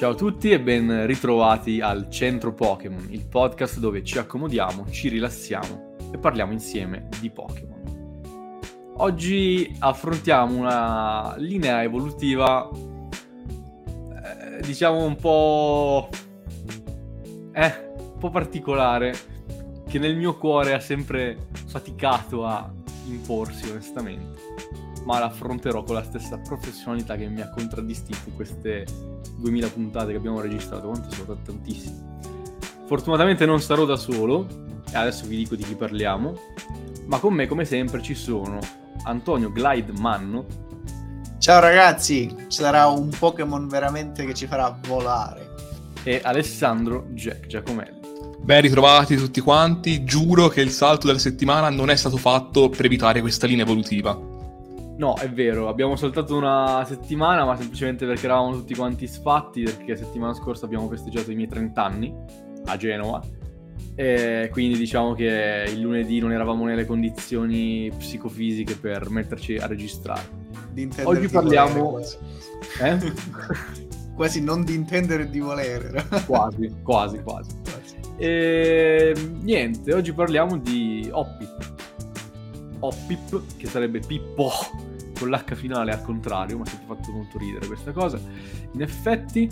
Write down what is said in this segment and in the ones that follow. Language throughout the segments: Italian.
Ciao a tutti e ben ritrovati al Centro Pokémon, il podcast dove ci accomodiamo, ci rilassiamo e parliamo insieme di Pokémon. Oggi affrontiamo una linea evolutiva, eh, diciamo un po'... eh, un po' particolare, che nel mio cuore ha sempre faticato a imporsi onestamente ma l'affronterò con la stessa professionalità che mi ha contraddistinto queste 2000 puntate che abbiamo registrato. Quante sono? Tantissime. Fortunatamente non sarò da solo, e adesso vi dico di chi parliamo, ma con me come sempre ci sono Antonio Glide Manno. Ciao ragazzi, sarà un Pokémon veramente che ci farà volare. E Alessandro Jack Giacomelli. Ben ritrovati tutti quanti, giuro che il salto della settimana non è stato fatto per evitare questa linea evolutiva. No, è vero, abbiamo saltato una settimana, ma semplicemente perché eravamo tutti quanti sfatti, perché settimana scorsa abbiamo festeggiato i miei 30 anni a Genova. E quindi diciamo che il lunedì non eravamo nelle condizioni psicofisiche per metterci a registrare. Oggi parliamo... Quasi. Eh? quasi non di intendere e di volere. quasi, quasi, quasi. quasi. E niente, oggi parliamo di Hoppip. Hoppip, che sarebbe Pippo con l'H finale al contrario, mi ha fatto molto ridere questa cosa. In effetti,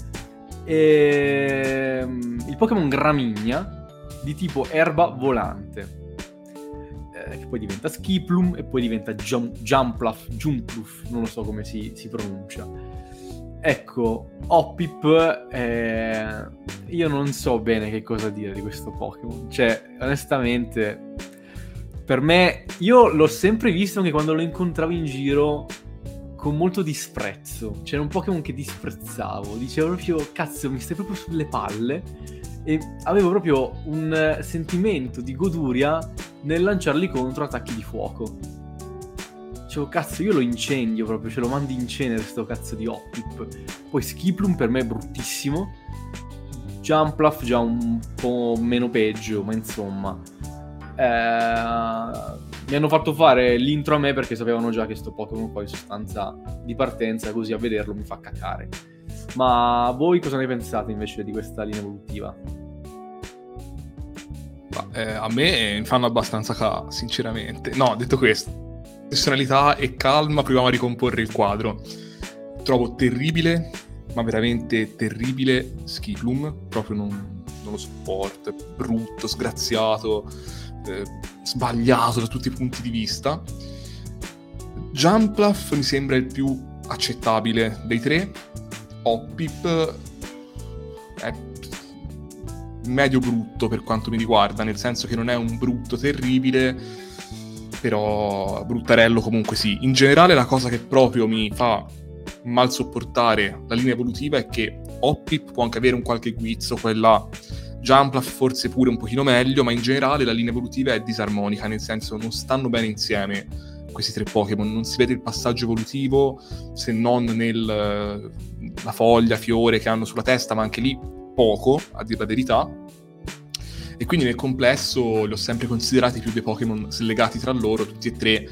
ehm, il Pokémon Gramigna di tipo erba volante, eh, che poi diventa Skiplum e poi diventa Jum- Jumpluff, Jumpluff, non lo so come si, si pronuncia. Ecco, Hoppip, eh, io non so bene che cosa dire di questo Pokémon. Cioè, onestamente, per me, io l'ho sempre visto anche quando lo incontravo in giro con molto disprezzo. C'era un Pokémon che disprezzavo. Dicevo proprio, cazzo, mi stai proprio sulle palle. E avevo proprio un sentimento di goduria nel lanciarli contro attacchi di fuoco. Dicevo, cazzo, io lo incendio proprio, ce lo mando in cenere sto cazzo di Hoppip. Poi Skiplum per me è bruttissimo. Jumpluff già un po' meno peggio, ma insomma eh, mi hanno fatto fare l'intro a me perché sapevano già che sto Pokémon poi in sostanza di partenza, così a vederlo mi fa cacare. Ma voi cosa ne pensate invece di questa linea evolutiva? Eh, a me mi fanno abbastanza ca, sinceramente. No, detto questo, professionalità e calma, proviamo a ricomporre il quadro. Trovo terribile, ma veramente terribile Skiplum, proprio non, non lo sopporto, è brutto, sgraziato sbagliato da tutti i punti di vista. Jumpluff mi sembra il più accettabile dei tre. Hoppip è medio brutto per quanto mi riguarda, nel senso che non è un brutto terribile, però bruttarello comunque sì. In generale la cosa che proprio mi fa mal sopportare la linea evolutiva è che Hoppip può anche avere un qualche guizzo, quella Jumpluff forse pure un pochino meglio, ma in generale la linea evolutiva è disarmonica, nel senso non stanno bene insieme questi tre Pokémon, non si vede il passaggio evolutivo se non nella foglia, fiore che hanno sulla testa, ma anche lì poco, a dire la verità. E quindi nel complesso li ho sempre considerati più dei Pokémon legati tra loro, tutti e tre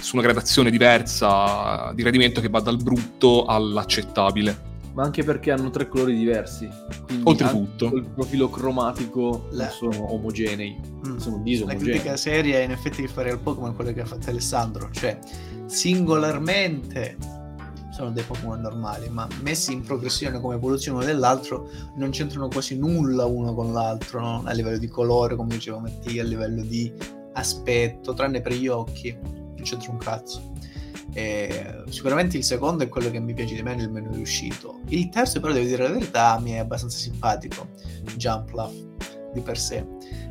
su una gradazione diversa di gradimento che va dal brutto all'accettabile ma anche perché hanno tre colori diversi. Oltretutto, il profilo cromatico La... sono omogenei, mm. sono disomogenei. La critica seria è in effetti di fare al Pokémon quello che ha fatto Alessandro, cioè singolarmente sono dei Pokémon normali, ma messi in progressione come evoluzione uno dell'altro non c'entrano quasi nulla uno con l'altro, no? a livello di colore, come diceva Mattia, a livello di aspetto, tranne per gli occhi, non c'entra un cazzo. Eh, sicuramente il secondo è quello che mi piace di meno, il meno riuscito. Il terzo, però, devo dire la verità, mi è abbastanza simpatico. Jumpluff di per sé.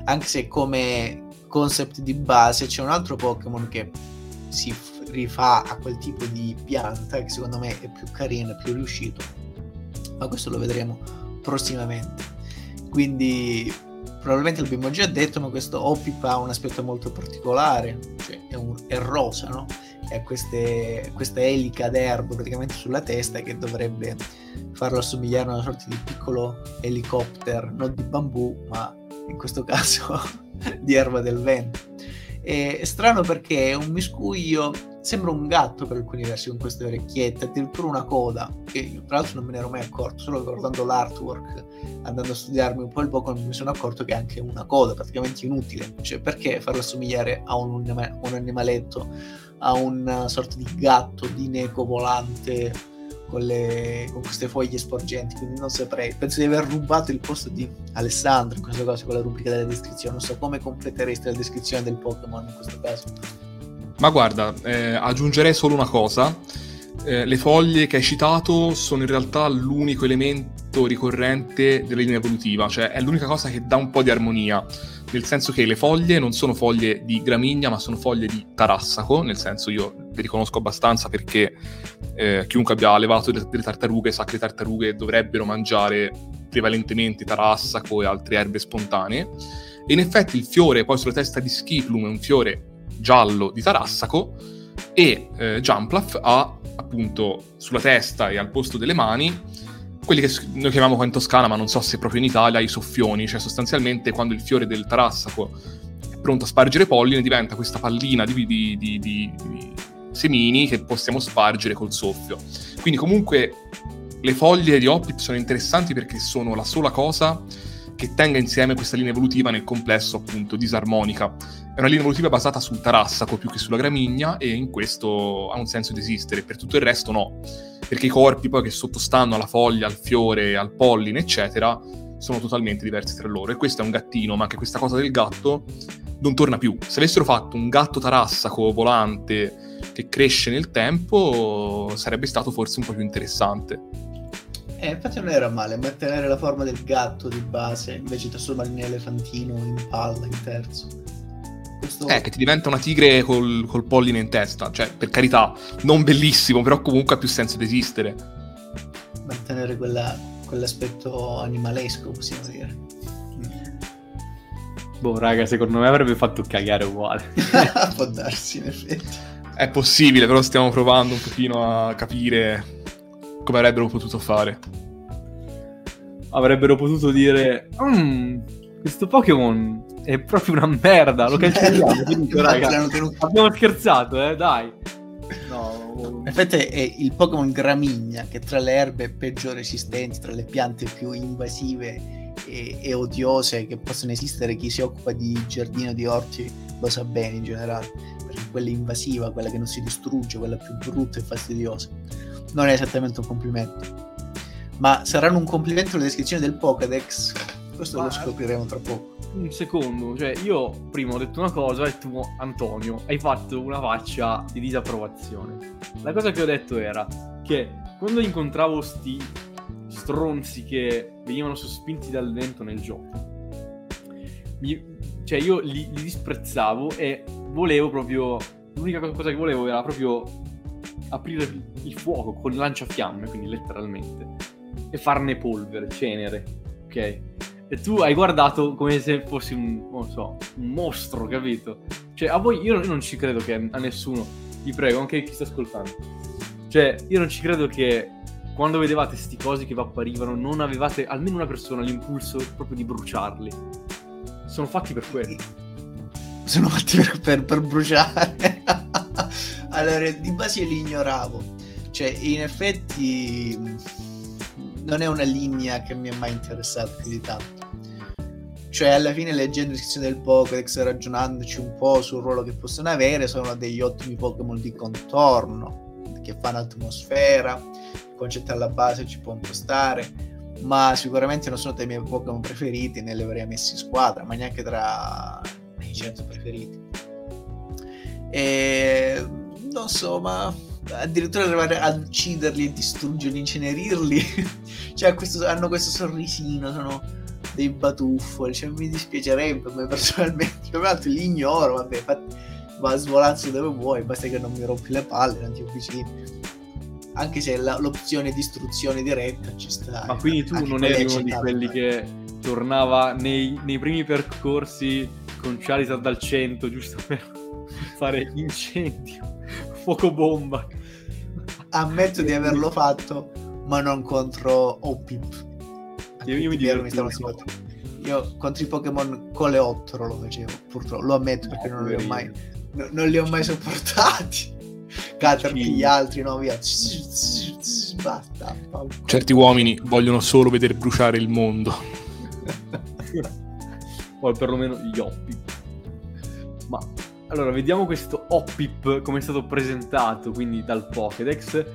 Anche se come concept di base c'è un altro Pokémon che si rifà a quel tipo di pianta che secondo me è più carino e più riuscito. Ma questo lo vedremo prossimamente. Quindi probabilmente l'abbiamo già detto, ma questo Opip ha un aspetto molto particolare, cioè è, un, è rosa, no? E queste, questa elica d'erbo praticamente sulla testa che dovrebbe farlo assomigliare a una sorta di piccolo elicottero, non di bambù, ma in questo caso di erba del vento. è strano perché è un miscuglio sembra un gatto per alcuni versi con queste orecchiette, addirittura una coda, che io, tra l'altro non me ne ero mai accorto, solo guardando l'artwork, andando a studiarmi un po' il Pokémon mi sono accorto che è anche una coda praticamente inutile, cioè perché farlo assomigliare a un, un animaletto, a una sorta di gatto, di neco volante con, le, con queste foglie sporgenti, quindi non saprei, penso di aver rubato il posto di Alessandro in questo caso con la rubrica della descrizione, non so come completereste la descrizione del Pokémon in questo caso. Ma guarda, eh, aggiungerei solo una cosa. Eh, le foglie che hai citato sono in realtà l'unico elemento ricorrente della linea evolutiva, cioè è l'unica cosa che dà un po' di armonia, nel senso che le foglie non sono foglie di gramigna, ma sono foglie di tarassaco, nel senso io le riconosco abbastanza perché eh, chiunque abbia allevato delle, delle tartarughe sa che le tartarughe dovrebbero mangiare prevalentemente tarassaco e altre erbe spontanee. E in effetti il fiore poi sulla testa di Skiplum è un fiore giallo di Tarassaco e eh, Jumplaf ha appunto sulla testa e al posto delle mani quelli che noi chiamiamo qua in Toscana, ma non so se proprio in Italia, i soffioni, cioè sostanzialmente quando il fiore del Tarassaco è pronto a spargere polline diventa questa pallina di, di, di, di semini che possiamo spargere col soffio. Quindi comunque le foglie di Hoppip sono interessanti perché sono la sola cosa che tenga insieme questa linea evolutiva nel complesso appunto disarmonica. È una linea evolutiva basata sul tarassaco più che sulla gramigna e in questo ha un senso di esistere, per tutto il resto no, perché i corpi poi che sottostanno alla foglia, al fiore, al polline, eccetera, sono totalmente diversi tra loro. E questo è un gattino, ma anche questa cosa del gatto non torna più. Se avessero fatto un gatto tarassaco volante che cresce nel tempo, sarebbe stato forse un po' più interessante. Eh, infatti non era male mantenere la forma del gatto di base invece trasformarli in elefantino, in palla, in terzo. Questo... Eh, che ti diventa una tigre col, col, polline in testa. Cioè, per carità, non bellissimo, però comunque ha più senso di esistere. Mantenere quella, quell'aspetto animalesco, possiamo dire. Boh, raga, secondo me avrebbe fatto cagare uguale. Può darsi, in effetti. È possibile, però stiamo provando un pochino a capire come avrebbero potuto fare? Avrebbero potuto dire: mm, Questo Pokémon è proprio una merda. Lo cancelliamo. Finito, raga. Abbiamo scherzato, eh, dai. No. In effetti è il Pokémon Gramigna che tra le erbe peggio resistenti, tra le piante più invasive e, e, odiose che possono esistere, chi si occupa di giardino, di orti, lo sa bene in generale. Perché quella invasiva, quella che non si distrugge, quella più brutta e fastidiosa non è esattamente un complimento. Ma saranno un complimento le descrizioni del Pokédex? Questo Ma... lo scopriremo tra poco. Un secondo, cioè io prima ho detto una cosa e tu, Antonio, hai fatto una faccia di disapprovazione. La cosa che ho detto era che quando incontravo sti stronzi che venivano sospinti dal vento nel gioco, mi, cioè io li, li disprezzavo e volevo proprio l'unica cosa che volevo era proprio aprire il fuoco con lanciafiamme, quindi letteralmente, e farne polvere, cenere, ok? E tu hai guardato come se fossi un, non so, un mostro, capito? Cioè, a voi, io non ci credo che a nessuno, vi prego, anche chi sta ascoltando, cioè, io non ci credo che quando vedevate sti cosi che vi apparivano non avevate almeno una persona l'impulso proprio di bruciarli. Sono fatti per quello. Sono fatti per, per, per bruciare. allora, di base li ignoravo. Cioè, in effetti non è una linea che mi è mai interessata più di tanto. Cioè, alla fine, leggendo descrizione del Pokédex, ragionandoci un po' sul ruolo che possono avere, sono degli ottimi Pokémon di contorno, che fanno atmosfera, il concetto alla base ci può un po' stare, ma sicuramente non sono tra i miei Pokémon preferiti, ne li avrei messi in squadra, ma neanche tra i 100 preferiti. E non so, ma addirittura arrivare ad ucciderli distruggerli, incenerirli. cioè, questo, hanno questo sorrisino, sono dei batuffoli. Cioè, mi dispiacerebbe, ma personalmente. Tra l'altro li ignoro, vabbè, fatti, va a svolarsi dove vuoi, basta che non mi rompi le palle, non ti avvicini. Anche se la, l'opzione distruzione diretta ci sta. Ma quindi tu non eri uno di quelli che tornava nei, nei primi percorsi con Charizard al 100, giusto per fare incendio fuoco bomba. Ammetto di averlo fatto, ma non contro Opip. Io, io mi divertivo. Io contro i Pokémon coleottero lo facevo, purtroppo. Lo ammetto perché non li ho mai, no, non li ho mai sopportati. Caterpie gli altri, no, via. Basta. Certi uomini vogliono solo vedere bruciare il mondo. o perlomeno gli Oppip. Ma allora, vediamo questo Oppip come è stato presentato, quindi dal Pokédex.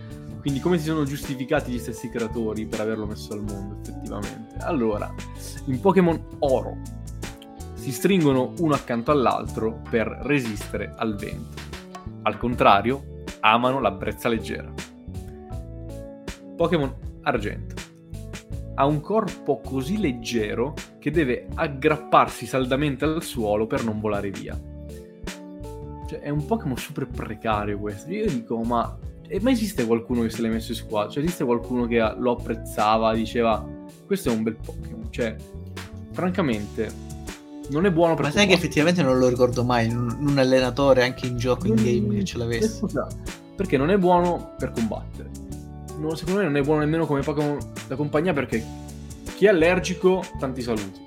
Quindi come si sono giustificati gli stessi creatori per averlo messo al mondo, effettivamente. Allora, in Pokémon Oro si stringono uno accanto all'altro per resistere al vento. Al contrario, amano la brezza leggera. Pokémon Argento ha un corpo così leggero che deve aggrapparsi saldamente al suolo per non volare via. Cioè, è un Pokémon super precario questo. Io dico, ma ma esiste qualcuno che se l'è messo in squadra? Cioè, esiste qualcuno che lo apprezzava, diceva, questo è un bel Pokémon. Cioè, francamente, non è buono per... Ma sai che effettivamente non lo ricordo mai, un, un allenatore anche in gioco, in game, che ce l'avesse. Scusa, perché non è buono per combattere. No, secondo me non è buono nemmeno come Pokémon da compagnia perché chi è allergico, tanti saluti.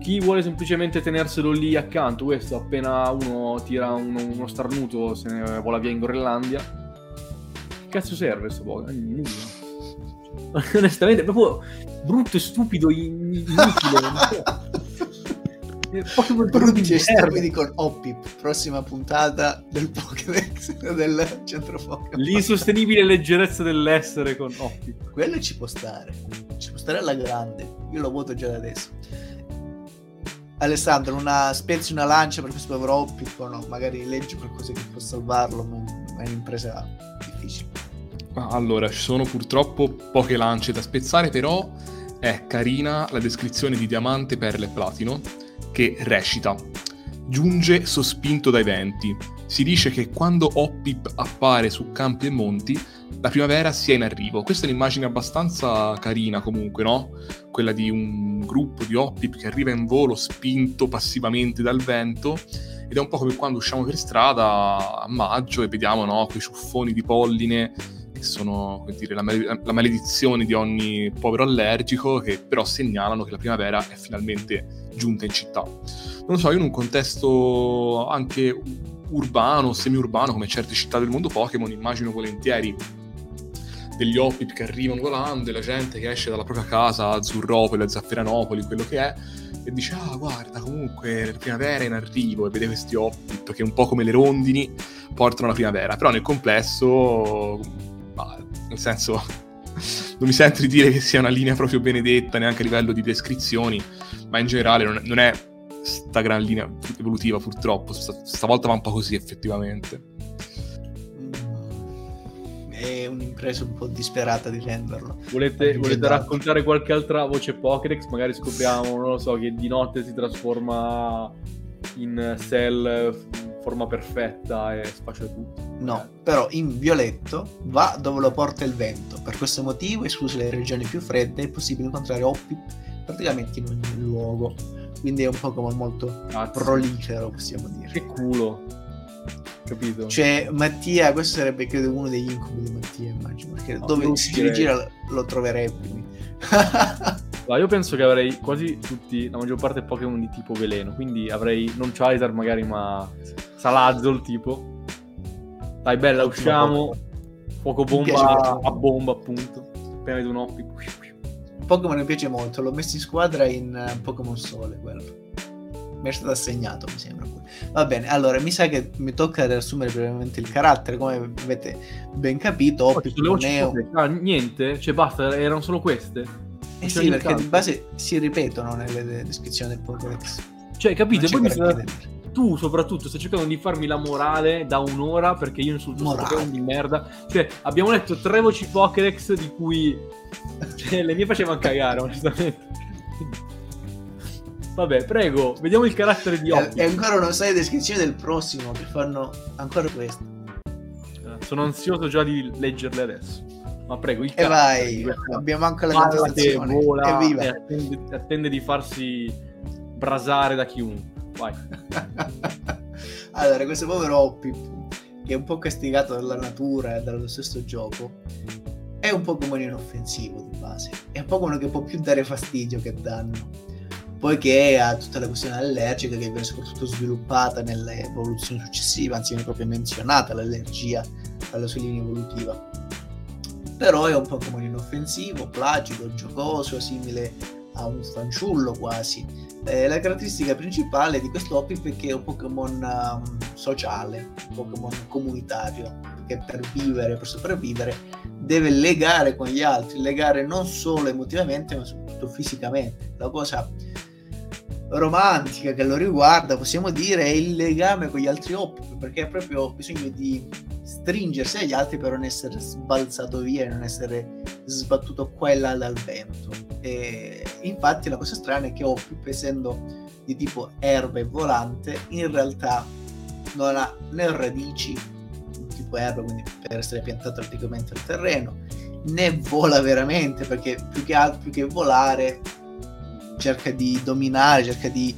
Chi vuole semplicemente tenerselo lì accanto, questo appena uno tira uno, uno starnuto se ne vola via in Groenlandia cazzo serve questo Pokémon? Nulla. Onestamente, è proprio brutto e stupido, inutile. Pokémon brutti e stupidi con Oppip, prossima puntata del Pokédex del centro Pokémon. L'insostenibile leggerezza dell'essere con Oppip. Quello ci può stare, ci può stare alla grande. Io lo voto già da adesso. Alessandro, una spezzi una lancia per questo povero Oppip o no? Magari leggi qualcosa che può salvarlo, ma è un'impresa difficile. Allora, ci sono purtroppo poche lance da spezzare, però è carina la descrizione di Diamante, Perla e Platino, che recita Giunge sospinto dai venti. Si dice che quando Oppip appare su campi e monti, la primavera sia in arrivo. Questa è un'immagine abbastanza carina comunque, no? Quella di un gruppo di Oppip che arriva in volo spinto passivamente dal vento ed è un po' come quando usciamo per strada a maggio e vediamo no, quei ciuffoni di polline che sono dire, la, male- la, maledizione di ogni povero allergico, che però segnalano che la primavera è finalmente giunta in città. Non so, io in un contesto anche urbano, semi-urbano, come certe città del mondo Pokémon, immagino volentieri degli Hoppip che arrivano volando e la gente che esce dalla propria casa a Zurropoli, a Zafferanopoli, quello che è, e dice, ah guarda, comunque la primavera è in arrivo, e vede questi Hoppip che un po' come le rondini portano la primavera, però nel complesso ma nel senso non mi sento di dire che sia una linea proprio benedetta neanche a livello di descrizioni, ma in generale non è, non è sta gran linea evolutiva purtroppo, st- stavolta va un po' così effettivamente. È un'impresa un po' disperata di renderlo. Volete, volete raccontare qualche altra voce Pokédex? Magari scopriamo, non lo so, che di notte si trasforma in Cell forma perfetta e spaccia tutto. No, però in violetto va dove lo porta il vento. Per questo motivo, escluse le regioni più fredde, è possibile incontrare Oppi praticamente in ogni luogo. Quindi è un Pokémon molto Cazzo. prolifero, possiamo dire. Che culo. Capito? Cioè, Mattia, questo sarebbe credo uno degli incubi di Mattia, immagino. Perché no, dove si gira lo troverebbe. Allora, io penso che avrei quasi tutti, la maggior parte Pokémon di tipo veleno, quindi avrei non Charizard magari, ma Salazzo il tipo. Dai, bella, usciamo. Fuoco bomba a bomba, appunto. Appena vedo un Oppi. Pokémon mi piace molto, l'ho messo in squadra in uh, Pokémon Sole, quello. Mi è stato assegnato, mi sembra. Va bene, allora mi sa che mi tocca riassumere brevemente il carattere, come avete ben capito. Oppi non è... ah, niente, cioè basta, erano solo queste. Eh sì, perché di base si ripetono nelle descrizioni del Pokédex. Cioè, capite? Poi mi sta... tu soprattutto stai cercando di farmi la morale da un'ora perché io insulto Pokémon di merda. Cioè, abbiamo letto tre voci Pokédex di cui cioè, le mie facevano cagare, onestamente. Vabbè, prego, vediamo il carattere di Opti. E ancora non sai le descrizioni del prossimo che fanno ancora questo. Eh, sono ansioso già di leggerle adesso. Ma prego, il E vai, abbiamo anche la contestazione. Vola Evviva. e attende, attende di farsi brasare da chiunque. Vai. allora, questo povero Hoppy, che è un po' castigato dalla natura e dallo stesso gioco, è un Pokémon inoffensivo di base. È un Pokémon che può più dare fastidio che danno. Poiché ha tutta la questione allergica che viene soprattutto sviluppata nelle evoluzioni successive, anzi viene proprio menzionata l'allergia alla sua linea evolutiva. Però è un Pokémon inoffensivo, placido, giocoso, simile a un fanciullo quasi. Eh, la caratteristica principale di questo Opip è che è un Pokémon um, sociale, un Pokémon comunitario, che per vivere, per sopravvivere, deve legare con gli altri, legare non solo emotivamente, ma soprattutto fisicamente. La cosa romantica che lo riguarda, possiamo dire, è il legame con gli altri Opip, perché ha proprio bisogno di stringersi agli altri per non essere sbalzato via e non essere sbattuto qua e là dal vento. E infatti la cosa strana è che Opip, essendo di tipo erba e volante, in realtà non ha né radici, tipo erba, quindi per essere piantato praticamente al terreno, né vola veramente, perché più che altro, più che volare, cerca di dominare, cerca di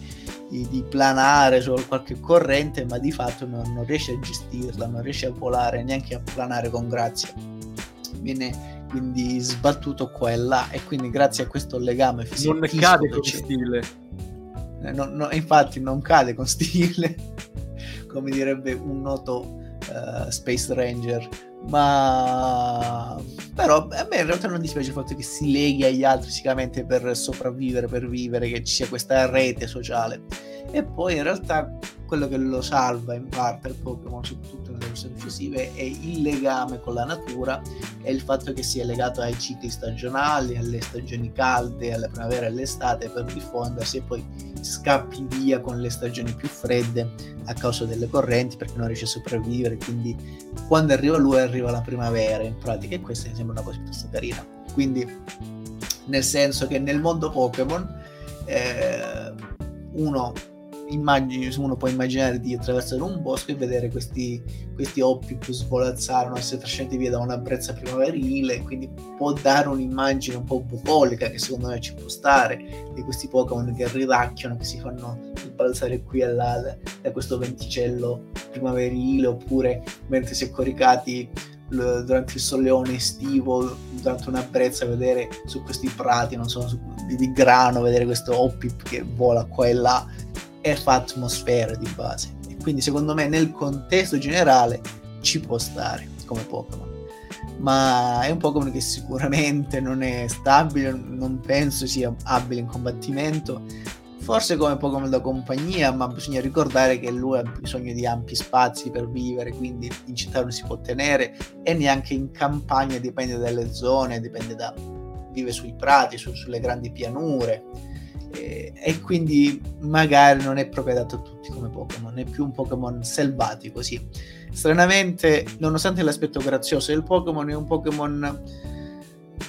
di, di, planare su qualche corrente, ma di fatto non, non, riesce a gestirla, non riesce a volare, neanche a planare con grazia. Viene quindi sbattuto qua e là e quindi grazie a questo legame fisico non cade con stile. Eh, no, no, infatti non cade con stile, come direbbe un noto uh, Space Ranger ma però a me in realtà non dispiace il fatto che si leghi agli altri fisicamente per sopravvivere, per vivere, che ci sia questa rete sociale. E poi in realtà quello che lo salva in parte il Pokémon, soprattutto versioni successive, è il legame con la natura e il fatto che sia legato ai cicli stagionali, alle stagioni calde, alla primavera e all'estate per diffondersi e poi scappi via con le stagioni più fredde a causa delle correnti perché non riesce a sopravvivere. Quindi quando arriva lui arriva la primavera in pratica e questa mi sembra una cosa piuttosto carina. Quindi nel senso che nel mondo Pokémon eh, uno immagini, uno può immaginare di attraversare un bosco e vedere questi, questi Oppip svolazzare, essere trascinati via da una brezza primaverile, quindi può dare un'immagine un po' bucolica che secondo me ci può stare, di questi Pokémon che ridacchiano, che si fanno balzare qui e là da, questo venticello primaverile, oppure mentre si è coricati durante il soleone estivo, durante una brezza, vedere su questi prati, non so, su, di, di grano, vedere questo Oppip che vola qua e là e fa atmosfera di base. E quindi secondo me nel contesto generale ci può stare come Pokémon. Ma è un Pokémon che sicuramente non è stabile, non penso sia abile in combattimento. Forse come Pokémon da compagnia, ma bisogna ricordare che lui ha bisogno di ampi spazi per vivere, quindi in città non si può tenere e neanche in campagna dipende dalle zone, dipende da vive sui prati, su, sulle grandi pianure e, e, quindi magari non è proprio adatto a tutti come Pokémon, è più un Pokémon selvatico, sì. Stranamente, nonostante l'aspetto grazioso del Pokémon, è un Pokémon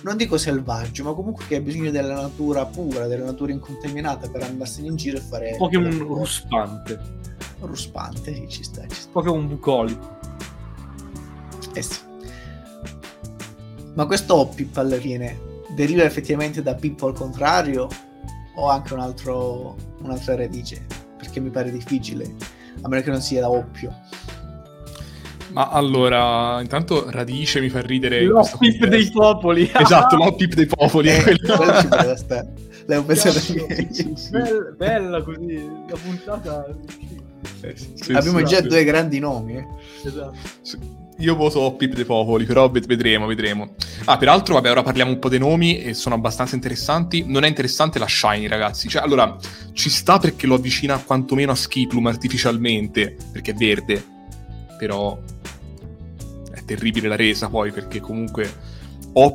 non dico selvaggio, ma comunque che ha bisogno della natura pura, della natura incontaminata per andarsene in giro e fare... Pokémon ruspante. Ruspante, sì, ci sta, ci sta. Pokémon bucolico. Eh sì. Ma questo Hoppip alla fine deriva effettivamente da Pippo al contrario o anche un altro, un'altra radice, perché mi pare difficile, a meno che non sia da oppio. Ma allora, intanto radice mi fa ridere. L'oppip dei popoli. esatto, l'oppip dei popoli. Eh, quello ci stare. Sì, sì. Bella, bella, così, la puntata... Eh, sì, Abbiamo già due grandi nomi. Eh. Esatto. Io voto Pip dei Popoli, però vedremo, vedremo. Ah, peraltro, vabbè, ora parliamo un po' dei nomi e sono abbastanza interessanti. Non è interessante la Shiny, ragazzi. Cioè, allora, ci sta perché lo avvicina quantomeno a Skiplum artificialmente, perché è verde. Però è terribile la resa poi, perché comunque...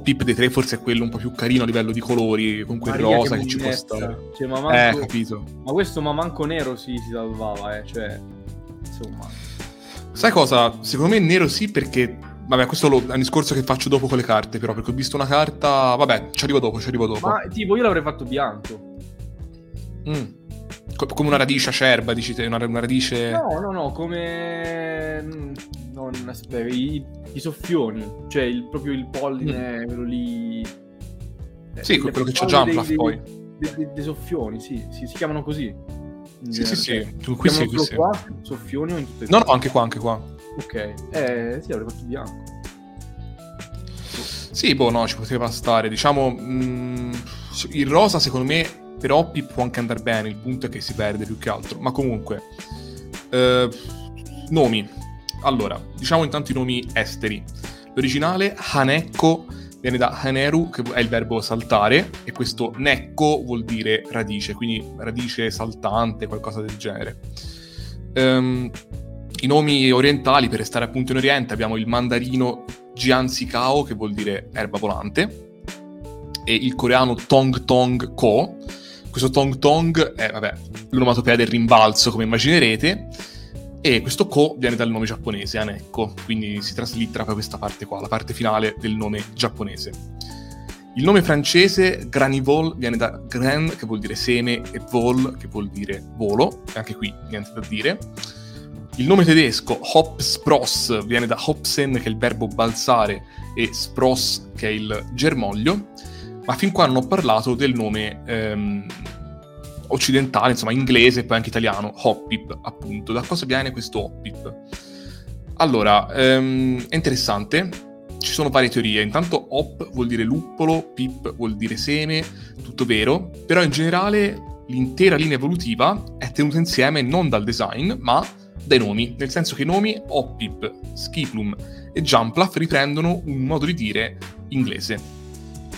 Pip dei tre forse è quello un po' più carino a livello di colori, con quel Maria rosa che, che ci può stare. Cioè, ma manco... Eh, capito. Ma questo ma manco nero si, si salvava, eh. Cioè, insomma... Sai cosa? Secondo me nero sì perché... Vabbè, questo lo, è un discorso che faccio dopo con le carte, però, perché ho visto una carta... Vabbè, ci arrivo dopo, ci arrivo dopo. Ma tipo, io l'avrei fatto bianco. Mm. Co- come una radice acerba, dici te? Una, una, radice... No, no, no, come... Non, aspetta, i, i soffioni. Cioè, il, proprio il polline, mm. quello lì... Eh, sì, quello che c'è Jumpluff poi. Dei, dei, dei, soffioni, sì, sì, si chiamano così. Sì, sì, sì. Tu, qui sì, qui sì. qua, soffioni o in tutte e No, no, anche qua, anche qua. Ok. Eh, sì, avrei fatto bianco. Sì, boh, no, ci poteva stare. Diciamo, mh, mm, il rosa secondo me per Oppi può anche andare bene, il punto è che si perde più che altro. Ma comunque, eh, nomi. Allora, diciamo intanto i nomi esteri. L'originale Hanekko viene da Haneru, che è il verbo saltare, e questo Nekko vuol dire radice, quindi radice saltante, qualcosa del genere. Um, I nomi orientali, per restare appunto in Oriente, abbiamo il mandarino Jianzi Kao, che vuol dire erba volante, e il coreano Tong Tong Ko. Questo Tong Tong è, vabbè, l'onomatopea del rimbalzo, come immaginerete, e questo Ko viene dal nome giapponese, Anekko, quindi si traslittera poi questa parte qua, la parte finale del nome giapponese. Il nome francese Granivol viene da gran, che vuol dire seme, e vol, che vuol dire volo, e anche qui niente da dire. Il nome tedesco Hopspross viene da Hopsen, che è il verbo balzare, e Spross, che è il germoglio. Ma fin qua non ho parlato del nome ehm, occidentale, insomma inglese e poi anche italiano, Hoppip, appunto. Da cosa viene questo Hoppip? Allora, ehm, è interessante, ci sono varie teorie. Intanto Hop vuol dire luppolo, Pip vuol dire seme, tutto vero, però in generale l'intera linea evolutiva è tenuta insieme non dal design, ma dai nomi, nel senso che i nomi Hoppip, Skiplum e Jumplaf riprendono un modo di dire inglese.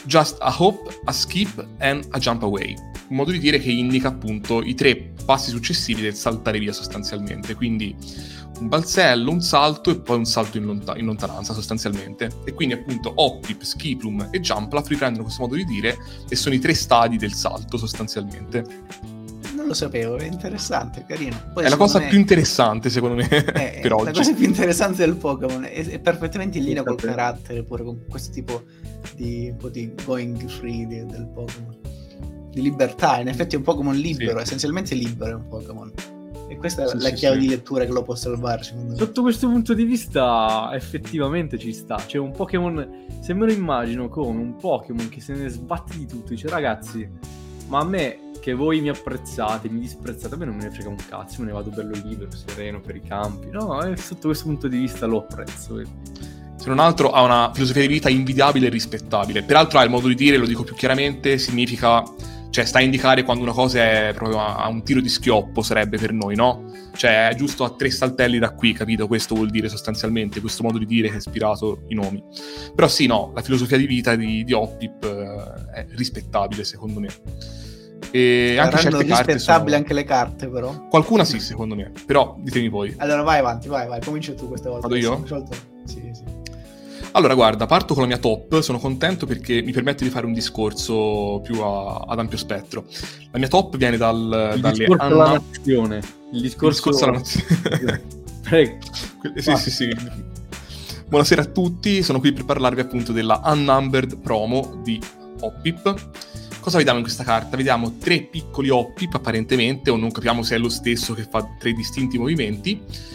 Just a hop, a skip and a jump away un modo di dire che indica appunto i tre passi successivi del saltare via sostanzialmente, quindi un balzello, un salto e poi un salto in, lonta- in lontananza sostanzialmente. E quindi appunto Hoppip, Skiplum e Jumplaf riprendono questo modo di dire e sono i tre stadi del salto sostanzialmente. Non lo sapevo, è interessante, carino. Poi, è la cosa me... più interessante secondo me è, per oggi. La cosa più interessante del Pokémon è, è perfettamente in linea col carattere, pure con questo tipo di, un po' di going free del Pokémon di libertà. In effetti è un Pokémon libero, sì. essenzialmente libero è un Pokémon. E questa è sì, la sì, chiave di lettura che lo può salvare, secondo me. Sotto questo punto di vista, effettivamente ci sta. C'è un Pokémon. Se me lo immagino come un Pokémon che se ne sbatte di tutto, dice ragazzi, ma a me che voi mi apprezzate, mi disprezzate, a me non me ne frega un cazzo, me ne vado bello libero, sereno per i campi. No, sotto questo punto di vista lo apprezzo. Se non altro ha una filosofia di vita invidiabile e rispettabile. Peraltro ha il modo di dire, lo dico più chiaramente, significa cioè sta a indicare quando una cosa è proprio a, a, un tiro di schioppo, sarebbe per noi, no? Cioè è giusto a tre saltelli da qui, capito? Questo vuol dire sostanzialmente, questo modo di dire che è ispirato i nomi. Però sì, no, la filosofia di vita di, di Oppip eh, è rispettabile, secondo me. E anche certe carte sono... anche le carte, però. Qualcuna sì, secondo me. Però ditemi voi. Allora vai avanti, vai, vai, comincia tu questa volta. Vado io? Sì. Allora, guarda, parto con la mia top, sono contento perché mi permette di fare un discorso più a, ad ampio spettro. La mia top viene dal, Il dalle discorso Anna... alla nazione. Il discorso, Il discorso alla nazione. Prego. sì, sì, sì. Buonasera a tutti, sono qui per parlarvi appunto della Unnumbered promo di Hoppip. Cosa vediamo in questa carta? Vediamo tre piccoli Hoppip apparentemente, o non capiamo se è lo stesso che fa tre distinti movimenti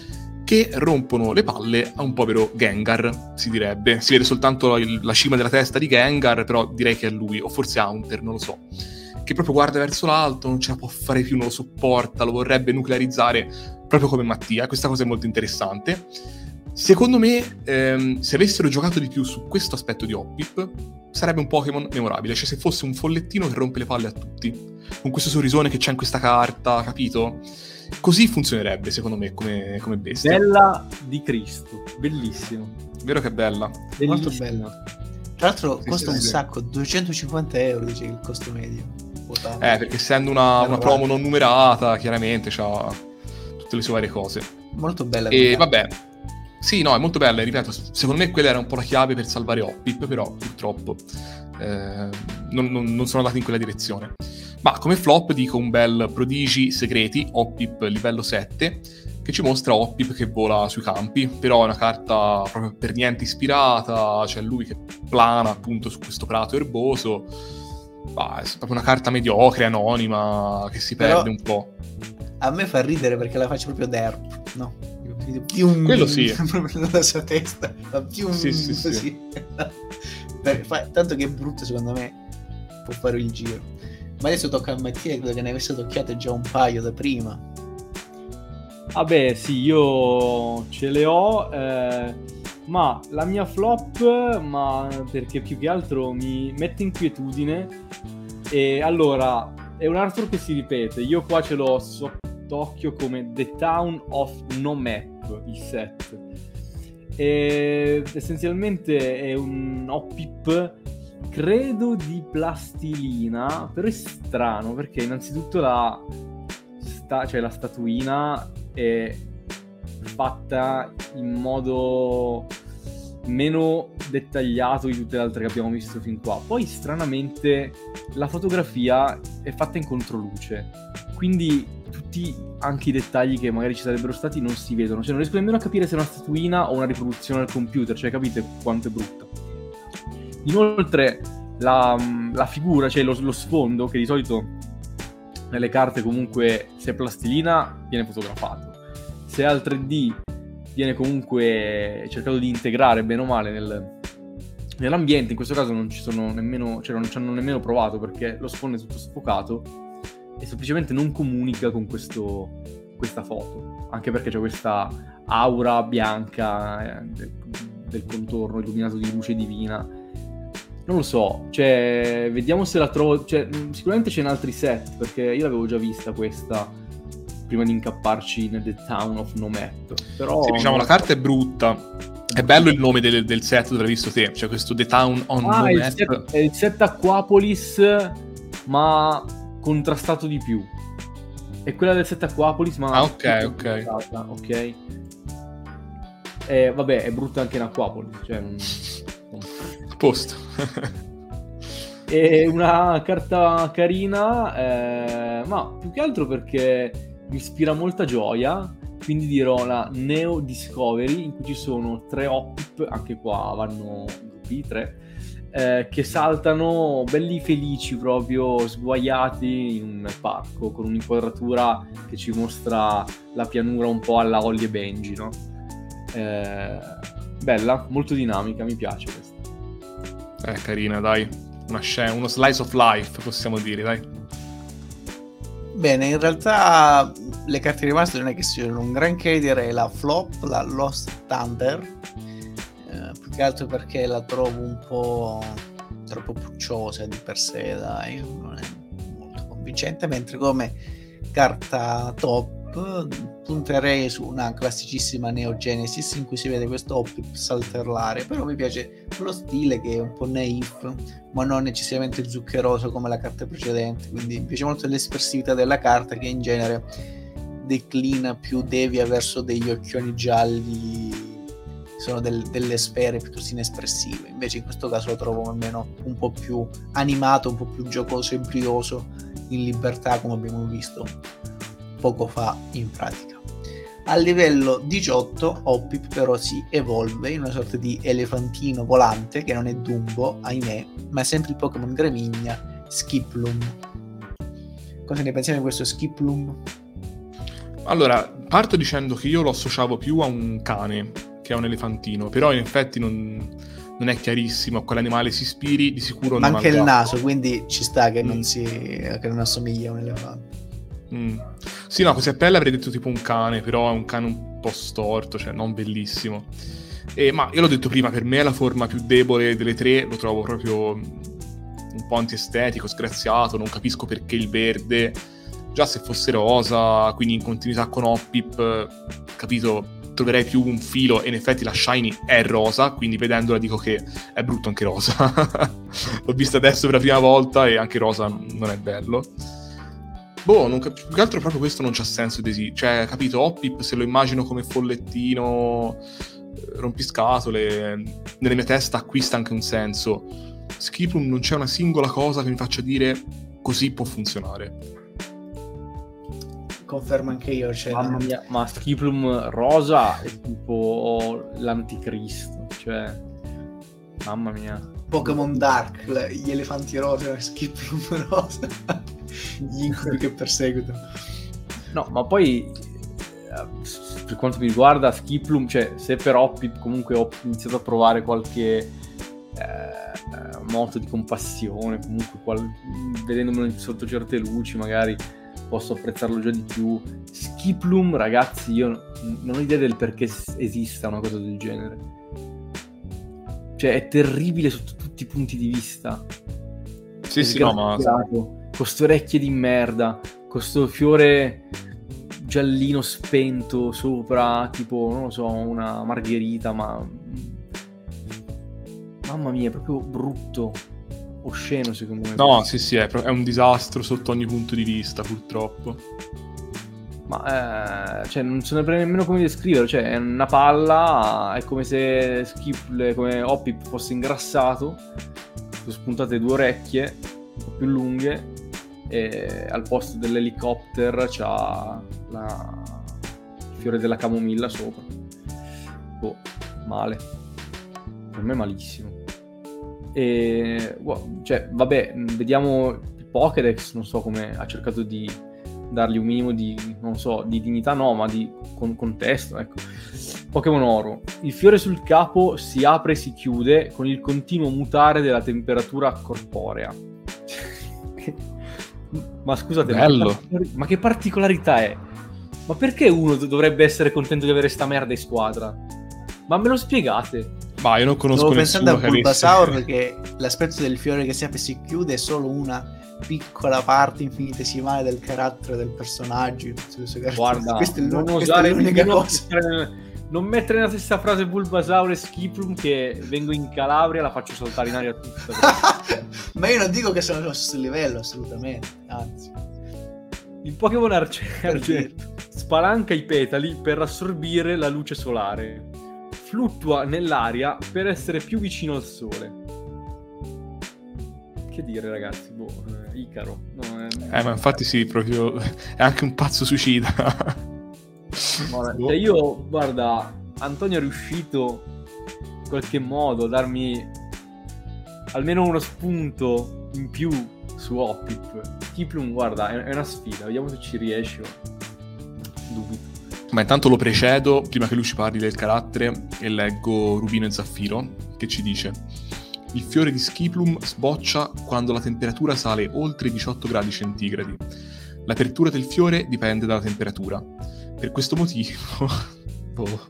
che rompono le palle a un povero Gengar, si direbbe. Si vede soltanto il, la cima della testa di Gengar, però direi che è lui, o forse Haunter, non lo so. Che proprio guarda verso l'alto, non ce la può fare più, non lo sopporta, lo vorrebbe nuclearizzare, proprio come Mattia. Questa cosa è molto interessante. Secondo me, ehm, se avessero giocato di più su questo aspetto di Hoppip, sarebbe un Pokémon memorabile. Cioè, se fosse un follettino che rompe le palle a tutti, con questo sorrisone che c'è in questa carta, capito? Così funzionerebbe, secondo me, come, come bestia. Bella di Cristo, bellissimo. Vero che è bella. Molto bella. Tra l'altro sì, costa sì, un sì. sacco, 250 euro dice il costo medio. Eh, perché essendo una, una promo non numerata, chiaramente ha tutte le sue varie cose. Molto bella. E vabbè, sì, no, è molto bella, ripeto, secondo me quella era un po' la chiave per salvare Hoppip, però purtroppo eh, non, non, non, sono andati in quella direzione. Ma come flop dico un bel Prodigi Segreti, Hoppip livello 7, che ci mostra Hoppip che vola sui campi, però è una carta proprio per niente ispirata, c'è lui che plana appunto su questo prato erboso, bah, è proprio una carta mediocre, anonima, che si perde però... un po'. A me fa ridere perché la faccio proprio derp, no? più un quello sì proprio nella sua testa più sì, sì, sì. tanto che è brutto secondo me può fare il giro ma adesso tocca a Mattia credo che ne avesse tocchiate già un paio da prima. Vabbè sì io ce le ho eh, ma la mia flop ma perché più che altro mi mette inquietudine. E allora è un altro che si ripete io qua ce l'ho sott'occhio come The Town of No Map il set. E essenzialmente è un Hoppip, credo di plastilina, però è strano perché innanzitutto la, sta- cioè la statuina è fatta in modo meno dettagliato di tutte le altre che abbiamo visto fin qua. Poi stranamente la fotografia è fatta in controluce, quindi tutti anche i dettagli che magari ci sarebbero stati non si vedono, cioè non riesco nemmeno a capire se è una statuina o una riproduzione al computer, cioè capite quanto è brutta. Inoltre la, la figura, cioè lo, lo sfondo che di solito nelle carte comunque se è plastilina viene fotografato, se è al 3D viene comunque cercato di integrare bene o male nel, nell'ambiente. In questo caso non ci sono nemmeno, cioè non ci hanno nemmeno provato perché lo sfondo è tutto sfocato e semplicemente non comunica con questo, questa foto. Anche perché c'è questa aura bianca eh, del, del contorno illuminato di luce divina. Non lo so, cioè, vediamo se la trovo. Cioè, sicuramente c'è in altri set, perché io l'avevo già vista questa prima di incapparci nel The Town of Nomet. Però... Sì, diciamo, la carta è brutta. È bello il nome del, del set l'hai visto te, cioè questo The Town on ah, Nomet. Il set, è il set Aquapolis, ma contrastato di più. È quella del set Aquapolis, ma... Ah, ok, ok. Ok. E, vabbè, è brutta anche in Aquapolis, cioè... Non... Posto. è una carta carina, eh, ma più che altro perché mi ispira molta gioia, quindi dirò la Neo Discovery, in cui ci sono tre Opip, anche qua vanno gruppi, tre, eh, che saltano belli felici proprio, sguaiati in un parco, con un'inquadratura che ci mostra la pianura un po' alla Holly e Benji, no? Eh, bella, molto dinamica, mi piace questa. Eh, carina, dai. Una scena, uno slice of life, possiamo dire, dai. Bene, in realtà le carte rimaste non è che siano un granché, direi la flop, la Lost Thunder, eh, più che altro perché la trovo un po' troppo pucciosa di per sé, dai, non è molto convincente, mentre come carta top punterei su una classicissima Neo Genesis in cui si vede questo Opip saltellare, però mi piace lo stile che è un po' naif, ma non necessariamente zuccheroso come la carta precedente, quindi mi piace molto l'espressività della carta che in genere declina più devia verso degli occhioni gialli sono del, delle sfere piuttosto inespressive invece in questo caso lo trovo almeno un po' più animato un po' più giocoso e brioso in libertà come abbiamo visto poco fa in pratica. A livello 18 Hoppip però si evolve in una sorta di elefantino volante che non è Dumbo, ahimè, ma è sempre il Pokémon Gramigna Skiplum. Cosa ne pensiamo di questo Skiplum? Allora, parto dicendo che io lo associavo più a un cane che a un elefantino, però in effetti non, non è chiarissimo a quell'animale si ispiri, di sicuro Ma anche il naso, quindi ci sta che, mm. non, si, che non assomiglia a un elefante. Mm. Sì, no, così a pelle avrei detto tipo un cane, però è un cane un po' storto, cioè non bellissimo. E, ma io l'ho detto prima, per me è la forma più debole delle tre, lo trovo proprio un po' antiestetico, sgraziato, non capisco perché il verde, già se fosse rosa, quindi in continuità con Hoppip, capito, troverei più un filo e in effetti la Shiny è rosa, quindi vedendola dico che è brutto anche rosa. L'ho vista adesso per la prima volta e anche rosa non è bello. Boh, non cap- più che altro proprio questo non c'ha senso di sì. Cioè, capito, Hoppip se lo immagino come follettino eh, rompiscatole, nella mia testa acquista anche un senso. Skiplum non c'è una singola cosa che mi faccia dire così può funzionare. Confermo anche io. Cioè... Mamma mia, ma Skiplum rosa è tipo l'anticristo, cioè... Mamma mia. Pokémon Dark, gli elefanti rosa, Skiplum rosa gli incubi che perseguitano. No, ma poi eh, per quanto mi riguarda Skiplum, cioè se per Hoppip comunque ho iniziato a provare qualche eh, moto di compassione, comunque qual... vedendomelo sotto certe luci magari posso apprezzarlo già di più. Skiplum, ragazzi, io non ho idea del perché esista una cosa del genere. Cioè, è terribile sotto tutti i punti di vista. Sì, sì, no, ma queste orecchie di merda, questo fiore giallino spento sopra, tipo, non lo so, una margherita, ma... Mamma mia, è proprio brutto, osceno secondo me. No, sì, sì, è, è un disastro sotto ogni punto di vista, purtroppo. Ma eh, cioè, non so nemmeno come descriverlo. Cioè, è una palla, è come se Skip, come Hoppip fosse ingrassato. Sono spuntate due orecchie un po' più lunghe. E al posto dell'elicottero c'ha la... il fiore della camomilla sopra. Boh, male. Per me malissimo. E cioè, vabbè, vediamo il Pokédex. Non so come ha cercato di dargli un minimo di, non so, di dignità no, ma di con- contesto, ecco. Pokémon Oro. Il fiore sul capo si apre e si chiude con il continuo mutare della temperatura corporea. ma scusate, ma che, ma che, particolarità è? Ma perché uno dovrebbe essere contento di avere sta merda in squadra? Ma me lo spiegate? Ma io non conosco Stavo pensando a Bulbasaur che l'aspetto del fiore che si apre e si chiude è solo una piccola parte infinitesimale del carattere del personaggio. Guarda, questa è, non questa è l'unica cosa. Non mettere nella stessa frase Bulbasaur e Skiplum che vengo in Calabria la faccio saltare in aria tutta. Ma io non dico che sono allo stesso livello, assolutamente, anzi. Il Pokémon Archer spalanca i petali per assorbire la luce solare. Fluttua nell'aria per essere più vicino al sole che dire ragazzi, boh, eh, Icaro. No, è... Eh, ma infatti sì, proprio è anche un pazzo suicida. Guarda, cioè io, guarda, Antonio è riuscito in qualche modo a darmi almeno uno spunto in più su Opip. Kiplum, guarda, è, una sfida, vediamo se ci riesce. Dubito. Ma intanto lo precedo, prima che lui ci parli del carattere, e leggo Rubino e Zaffiro, che ci dice il fiore di Skiplum sboccia quando la temperatura sale oltre i 18 gradi centigradi. L'apertura del fiore dipende dalla temperatura. Per questo motivo... boh.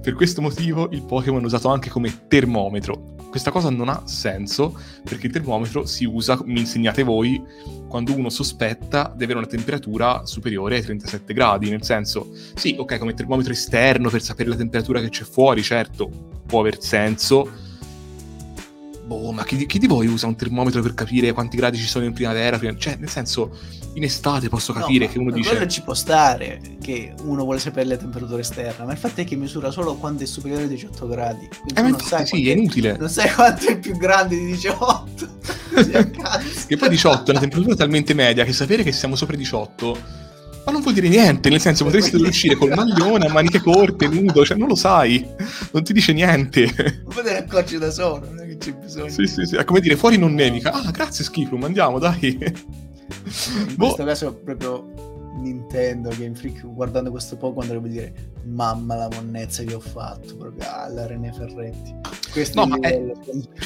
Per questo motivo il Pokémon è usato anche come termometro. Questa cosa non ha senso perché il termometro si usa, mi insegnate voi, quando uno sospetta di avere una temperatura superiore ai 37 gradi. Nel senso, sì, ok, come termometro esterno per sapere la temperatura che c'è fuori, certo, può aver senso boh, ma chi, chi, di voi usa un termometro per capire quanti gradi ci sono in primavera? Cioè, nel senso, in estate posso capire no, che uno dice... Quello ci può stare, che uno vuole sapere la temperatura esterna, ma il fatto è che misura solo quando è superiore ai 18 gradi. Eh, ma infatti sì, è inutile. Non sai quanto è più grande di 18. che poi 18 è una temperatura talmente media che sapere che siamo sopra i 18 ma non vuol dire niente, nel senso potresti uscire col maglione a maniche corte, nudo, cioè non lo sai, non ti dice niente. Te ne accorgi da solo, non è che c'è bisogno. Sì, sì, sì, è come dire fuori non nevica. Ah, grazie Schifo, andiamo, dai. In boh. questo caso proprio Nintendo, Game Freak, guardando questo Pokémon dovrebbe dire mamma la monnezza che ho fatto, proprio alla René Ferretti. Questo no, è.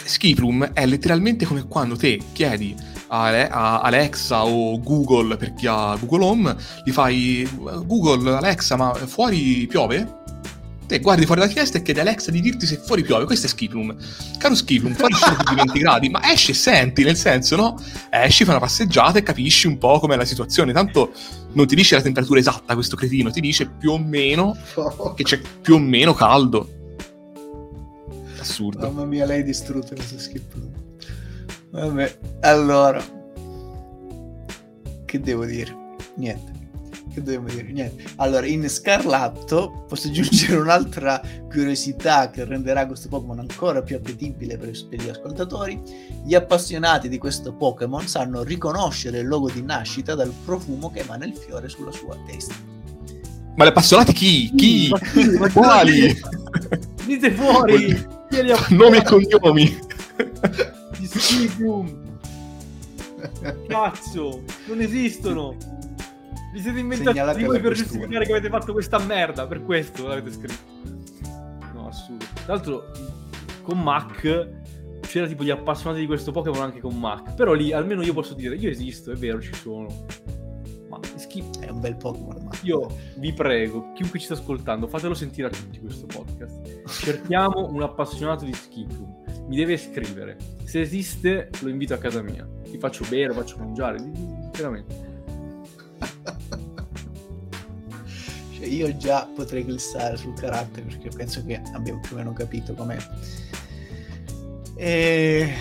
Skiploom è letteralmente come quando te chiedi a Alexa o Google per chi ha Google Home, gli fai Google, Alexa, ma fuori piove? Te guardi fuori la finestra e chiedi Alexa di dirti se fuori piove. Questo è Skiplum. Caro Skiplum, fuori di 20 gradi, ma esci e senti, nel senso, no? Esci, fai una passeggiata e capisci un po' com'è la situazione. Tanto non ti dice la temperatura esatta questo cretino, ti dice più o meno che c'è più o meno caldo. Assurdo. Mamma mia, lei è distrutta questo Skiplum. Vabbè, allora, che devo dire? Niente. Che devo dire? Niente. Allora, in Scarlatto posso aggiungere un'altra curiosità che renderà questo Pokémon ancora più appetibile per, per gli ascoltatori. Gli appassionati di questo Pokémon sanno riconoscere il logo di nascita dal profumo che emana il fiore sulla sua testa. Ma gli appassionati chi? Chi? Ma chi? Quali? Dite fuori! Nomi e cognomi. Gli Skibum. Cazzo, non esistono. Vi siete inventati voi per giustificare che avete fatto questa merda, per questo l'avete scritto. No, assurdo. Tra l'altro, con Mac c'era tipo gli appassionati di questo Pokémon anche con Mac. Però lì almeno io posso dire, io esisto, è vero, ci sono. Ma schifo. È un bel Pokémon. Ma... Io vi prego, chiunque ci sta ascoltando, fatelo sentire a tutti questo podcast. Cerchiamo un appassionato di Skiploom mi deve scrivere. Se esiste, lo invito a casa mia. Ti faccio bere, faccio mangiare, veramente. Io già potrei glissare sul carattere perché penso che abbiamo più o meno capito com'è. E...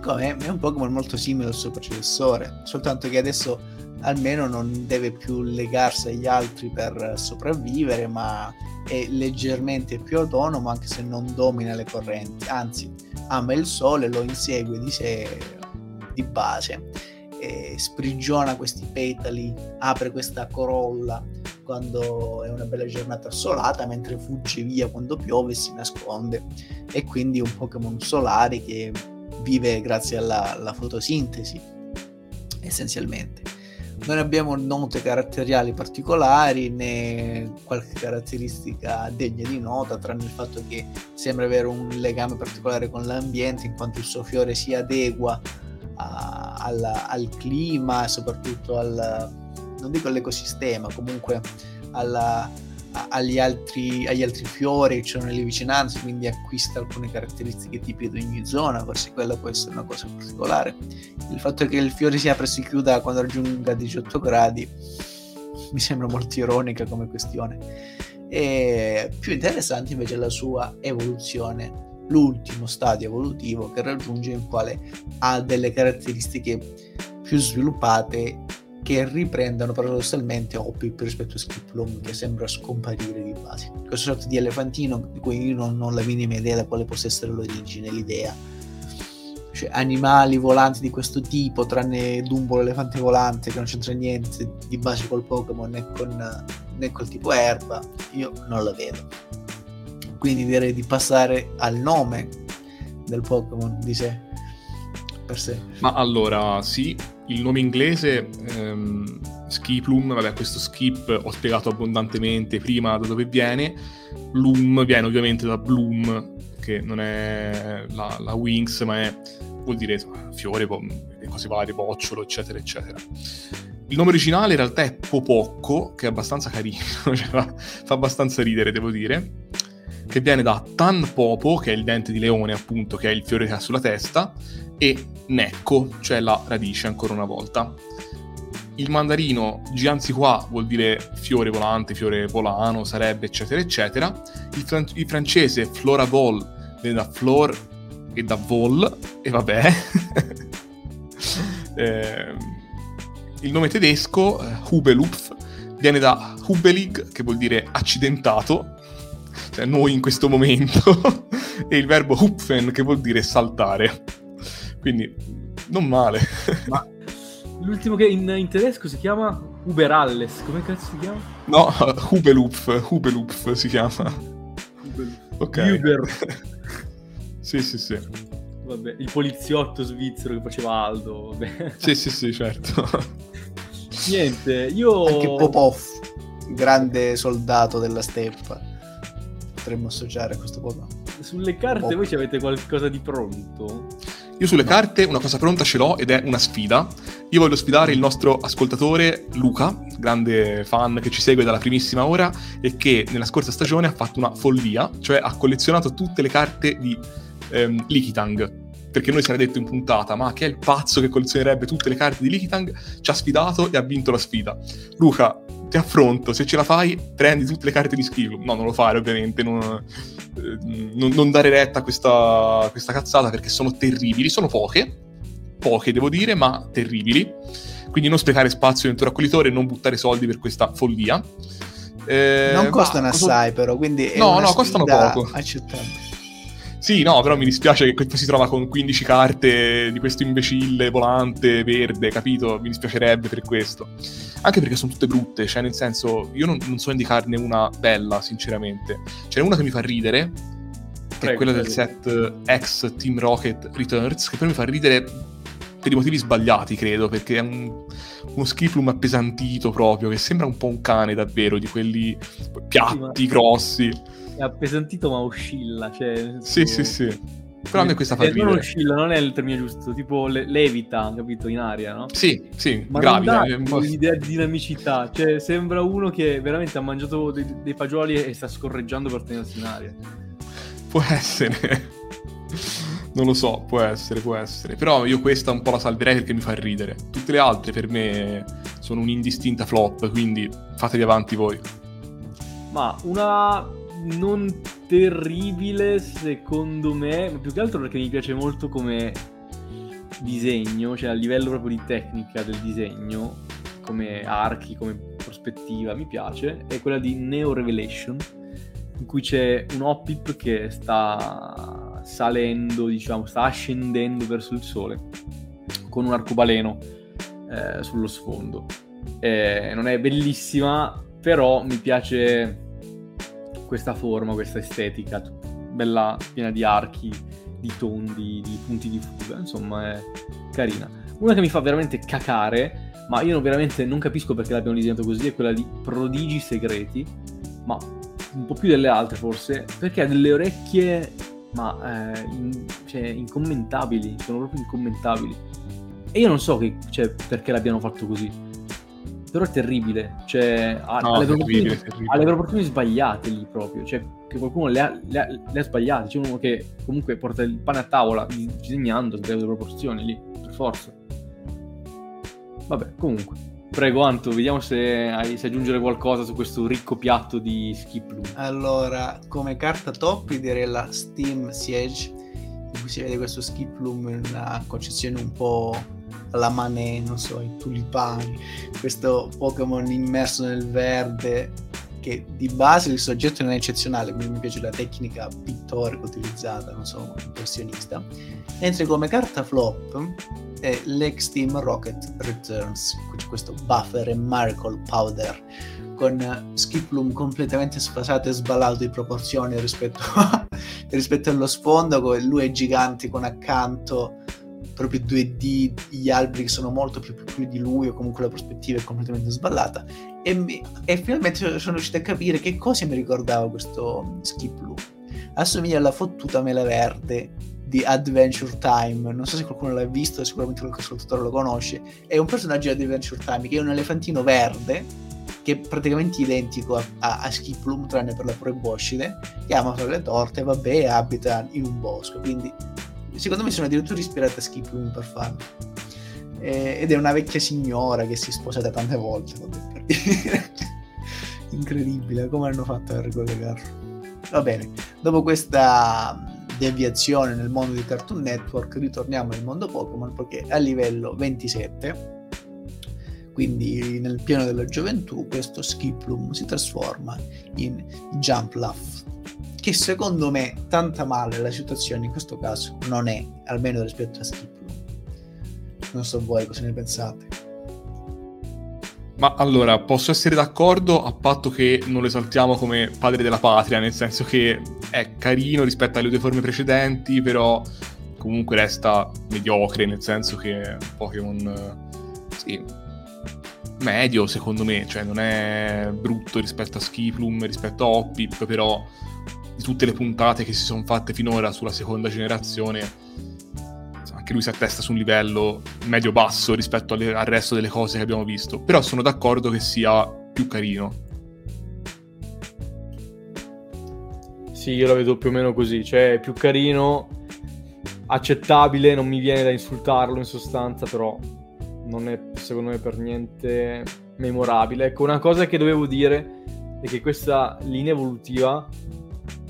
Com'è? È un Pokémon molto simile al suo predecessore, soltanto che adesso almeno non deve più legarsi agli altri per sopravvivere, ma è leggermente più autonomo anche se non domina le correnti, anzi ama il sole, lo insegue di sé di base, sprigiona questi petali, apre questa corolla quando è una bella giornata assolata, mentre fugge via quando piove e si nasconde. E quindi un Pokémon solare che vive grazie alla, alla fotosintesi, essenzialmente. Non abbiamo note caratteriali particolari né qualche caratteristica degna di nota, tranne il fatto che sembra avere un legame particolare con l'ambiente, in quanto il suo fiore si adegua a, al, al, clima e soprattutto al, non dico all'ecosistema, comunque alla, agli altri, agli altri fiori che c'erano nelle vicinanze, quindi acquista alcune caratteristiche tipiche di ogni zona, forse quella può essere una cosa particolare. Il fatto che il fiore si apra e si chiuda quando raggiunga 18 gradi mi sembra molto ironica come questione. E più interessante invece è la sua evoluzione, l'ultimo stadio evolutivo che raggiunge il quale ha delle caratteristiche più sviluppate che riprendono paradossalmente Opip rispetto a Skiplum che sembra scomparire di base. Questo sorta di elefantino di cui io non ho la minima idea da quale possa essere l'origine, l'idea. Cioè, animali volanti di questo tipo, tranne Dumbo l'elefante volante che non c'entra niente di base col Pokémon né, né col tipo erba, io non la vedo. Quindi direi di passare al nome del Pokémon di sé per sé. Ma allora, sì, il nome inglese ehm, Skiplum, vabbè questo skip ho spiegato abbondantemente prima da dove viene, Loom viene ovviamente da Bloom, che non è la, la Wings, ma è, vuol dire fiore, cose varie, bocciolo, eccetera, eccetera. Il nome originale in realtà è Popocco, che è abbastanza carino, cioè fa, fa abbastanza ridere, devo dire che viene da Tan Popo, che è il dente di leone, appunto, che è il fiore che ha sulla testa, e Necco, cioè la radice, ancora una volta. Il mandarino Gianziqua vuol dire fiore volante, fiore volano, sarebbe, eccetera, eccetera. Il, fran- il francese Flora Vol viene da Flor e da Vol, e vabbè. eh, il nome tedesco, eh, Hubelupf, viene da Hubelig, che vuol dire accidentato, cioè noi in questo momento, e il verbo hupfen che vuol dire saltare. Quindi non male. Ma l'ultimo che in, in tedesco si chiama Uberalles, come cazzo si chiama? No, Hubelupf, Hubelupf si chiama. Hubelupf. Ok. Uber. sì, sì, sì. Vabbè, il poliziotto svizzero che faceva Aldo, vabbè. Sì, sì, sì, certo. Niente, io... Anche Popov, grande soldato della steppa potremmo associare a questo Pokémon. Sulle carte voi ci avete qualcosa di pronto? Io sulle no. carte una cosa pronta ce l'ho ed è una sfida. Io voglio sfidare il nostro ascoltatore Luca, grande fan che ci segue dalla primissima ora e che nella scorsa stagione ha fatto una follia, cioè ha collezionato tutte le carte di ehm, Likitang. Perché noi si era detto in puntata, ma che è il pazzo che collezionerebbe tutte le carte di Likitang? Ci ha sfidato e ha vinto la sfida. Luca, ti affronto, se ce la fai prendi tutte le carte di schifo. No, non lo fare ovviamente, non, eh, non, non dare retta a questa, questa cazzata perché sono terribili, sono poche, poche devo dire, ma terribili. Quindi non sprecare spazio nel tuo raccoglitore e non buttare soldi per questa follia. Eh, non costano assai però, quindi... no, no, costano poco. Accettabile. Sì, no, però mi dispiace che questo si trova con 15 carte di questo imbecille volante verde, capito? Mi dispiacerebbe per questo. Anche perché sono tutte brutte, cioè nel senso, io non, non so indicarne una bella, sinceramente. Ce n'è una che mi fa ridere, che Prego, è quella del set X Team Rocket Returns, che però mi fa ridere per i motivi sbagliati, credo, perché è un, uno skiplum appesantito proprio, che sembra un po' un cane davvero, di quelli piatti, sì, grossi è appesantito ma oscilla. Cioè, sì, sì, sì. Però a me questa fa eh, ridere. Non oscilla, non è il termine giusto, tipo le- levita, capito, in aria, no? Sì, sì, ma gravida. l'idea di dinamicità, cioè sembra uno che veramente ha mangiato dei, dei fagioli e sta scorreggiando per tenersi in aria. Può essere. Non lo so, può essere, può essere. Però io questa un po' la salverei perché mi fa ridere. Tutte le altre per me sono un'indistinta flop, quindi fatevi avanti voi. Ma una non terribile secondo me, ma più che altro perché mi piace molto come disegno, cioè a livello proprio di tecnica del disegno, come archi, come prospettiva, mi piace, è quella di Neo Revelation, in cui c'è un Hoppip che sta salendo, diciamo, sta ascendendo verso il sole con un arcobaleno eh, sullo sfondo. Eh, non è bellissima, però mi piace questa forma, questa estetica, bella piena di archi, di tondi, di punti di fuga, insomma è carina. Una che mi fa veramente cacare, ma io veramente non capisco perché l'abbiamo disegnato così, è quella di Prodigi Segreti, ma un po' più delle altre forse, perché ha delle orecchie, ma eh, in, cioè, incommentabili, sono proprio incommentabili. E io non so che, cioè, perché l'abbiano fatto così però è terribile. Cioè, ha, no, le terribile, terribile. ha, le proporzioni sbagliate lì proprio. Cioè, che qualcuno le ha, le ha, le ha sbagliate. C'è uno che comunque porta il pane a tavola disegnando, sbaglia le proporzioni lì, per forza. Vabbè, comunque. Prego Anto, vediamo se hai se aggiungere qualcosa su questo ricco piatto di Skip Loom. Allora, come carta top direi la Steam Siege, in cui si vede questo Skip Loom in una concezione un po' la manè, non so, i tulipani, questo Pokémon immerso nel verde che di base il soggetto non è eccezionale, quindi mi piace la tecnica pittorica utilizzata, non so, impressionista. Mentre come carta flop è l'X-Team Rocket Returns, questo Buffer e Miracle Powder con Skiploom completamente sfasato e sballato di proporzioni rispetto, a, rispetto allo sfondo, lui è gigante con accanto proprio 2D, gli alberi sono molto più piccoli di lui o comunque la prospettiva è completamente sballata e, mi, e finalmente sono riuscito a capire che cosa mi ricordava questo Skip Loop. Assomiglia alla fottuta mela verde di Adventure Time, non so se qualcuno l'ha visto, sicuramente qualche ascoltatore lo conosce, è un personaggio di Adventure Time che è un elefantino verde che è praticamente identico a, a, a Skip Loom tranne per la proboscide, che ama fare le torte, vabbè, e abita in un bosco, quindi secondo me sono addirittura ispirate a Skip Room per farlo. Eh, ed è una vecchia signora che si è sposata tante volte, vabbè, per dire. Incredibile, come hanno fatto a ricollegarlo. Va bene, dopo questa deviazione nel mondo di Cartoon Network, ritorniamo nel mondo Pokémon perché a livello 27 quindi nel pieno della gioventù questo Skiplum si trasforma in Jumpluff che secondo me tanta male la situazione in questo caso non è, almeno rispetto a Skiplo. Non so voi cosa ne pensate. Ma allora, posso essere d'accordo a patto che non lo esaltiamo come padre della patria, nel senso che è carino rispetto alle due forme precedenti, però comunque resta mediocre, nel senso che è un Pokémon... Sì, medio secondo me, cioè non è brutto rispetto a Skiplum, rispetto a Hoppip, però di tutte le puntate che si sono fatte finora sulla seconda generazione, anche lui si attesta su un livello medio-basso rispetto alle, al resto delle cose che abbiamo visto. Però sono d'accordo che sia più carino. Sì, io la vedo più o meno così, cioè più carino, accettabile, non mi viene da insultarlo in sostanza, però non è secondo me per niente memorabile. Ecco, una cosa che dovevo dire è che questa linea evolutiva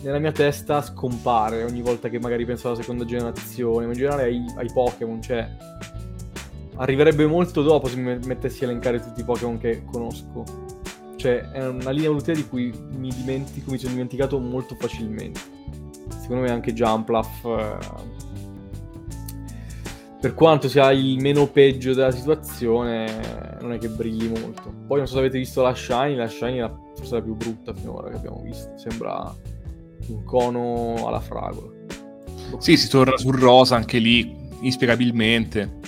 nella mia testa scompare ogni volta che magari penso alla seconda generazione, ma in generale ai, ai Pokémon, cioè arriverebbe molto dopo se mi mettessi a elencare tutti i Pokémon che conosco. Cioè, è una linea evolutiva di cui mi dimentico, mi sono dimenticato molto facilmente. Secondo me anche Jumpluff, eh, per quanto sia il meno peggio della situazione, non è che brilli molto. Poi non so se avete visto la Shiny, la Shiny è forse la più brutta finora che abbiamo visto. Sembra un cono alla fragola. Sì, si torna sul rosa anche lì, inspiegabilmente.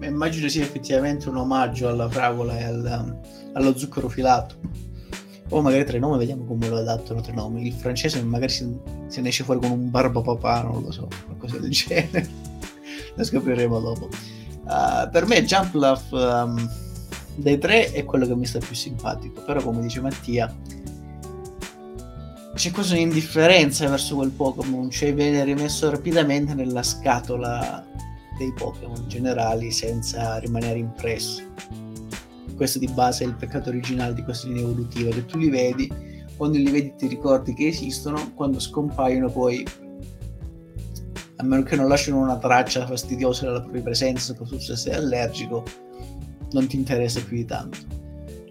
Immagino sia effettivamente un omaggio alla fragola e al, allo zucchero filato. O magari tre nomi, vediamo come lo adattano tre nomi. Il francese magari si, se ne esce fuori con un barba papà, non lo so, qualcosa del genere. lo scopriremo dopo. Uh, per me Jumpluff um, dei tre è quello che mi sta più simpatico, però come dice Mattia, c'è quasi un'indifferenza verso quel Pokémon, cioè viene rimesso rapidamente nella scatola dei Pokémon generali senza rimanere impresso. questo di base è il peccato originale di queste linee evolutive, che tu li vedi, quando li vedi ti ricordi che esistono, quando scompaiono poi, a meno che non lasciano una traccia fastidiosa della propria presenza, soprattutto se sei allergico, non ti interessa più di tanto.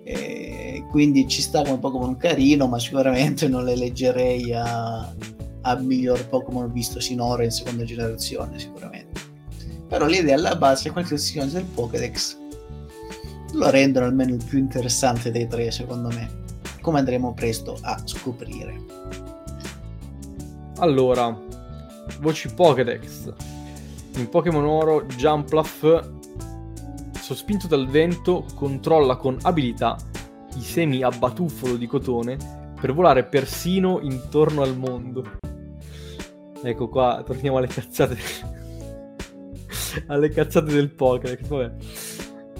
E quindi ci sta come Pokémon carino, ma sicuramente non le leggerei a, a miglior Pokémon visto sinora in seconda generazione, sicuramente. Però l'idea alla base è qualsiasi cosa del Pokédex lo rendono almeno il più interessante dei tre, secondo me. Come andremo presto a scoprire. Allora, voci Pokédex. In Pokémon Oro, Jumpluff, sospinto dal vento, controlla con abilità i semi a batuffolo di cotone per volare persino intorno al mondo. Ecco qua, torniamo alle cazzate. alle cazzate del Pokédex, vabbè.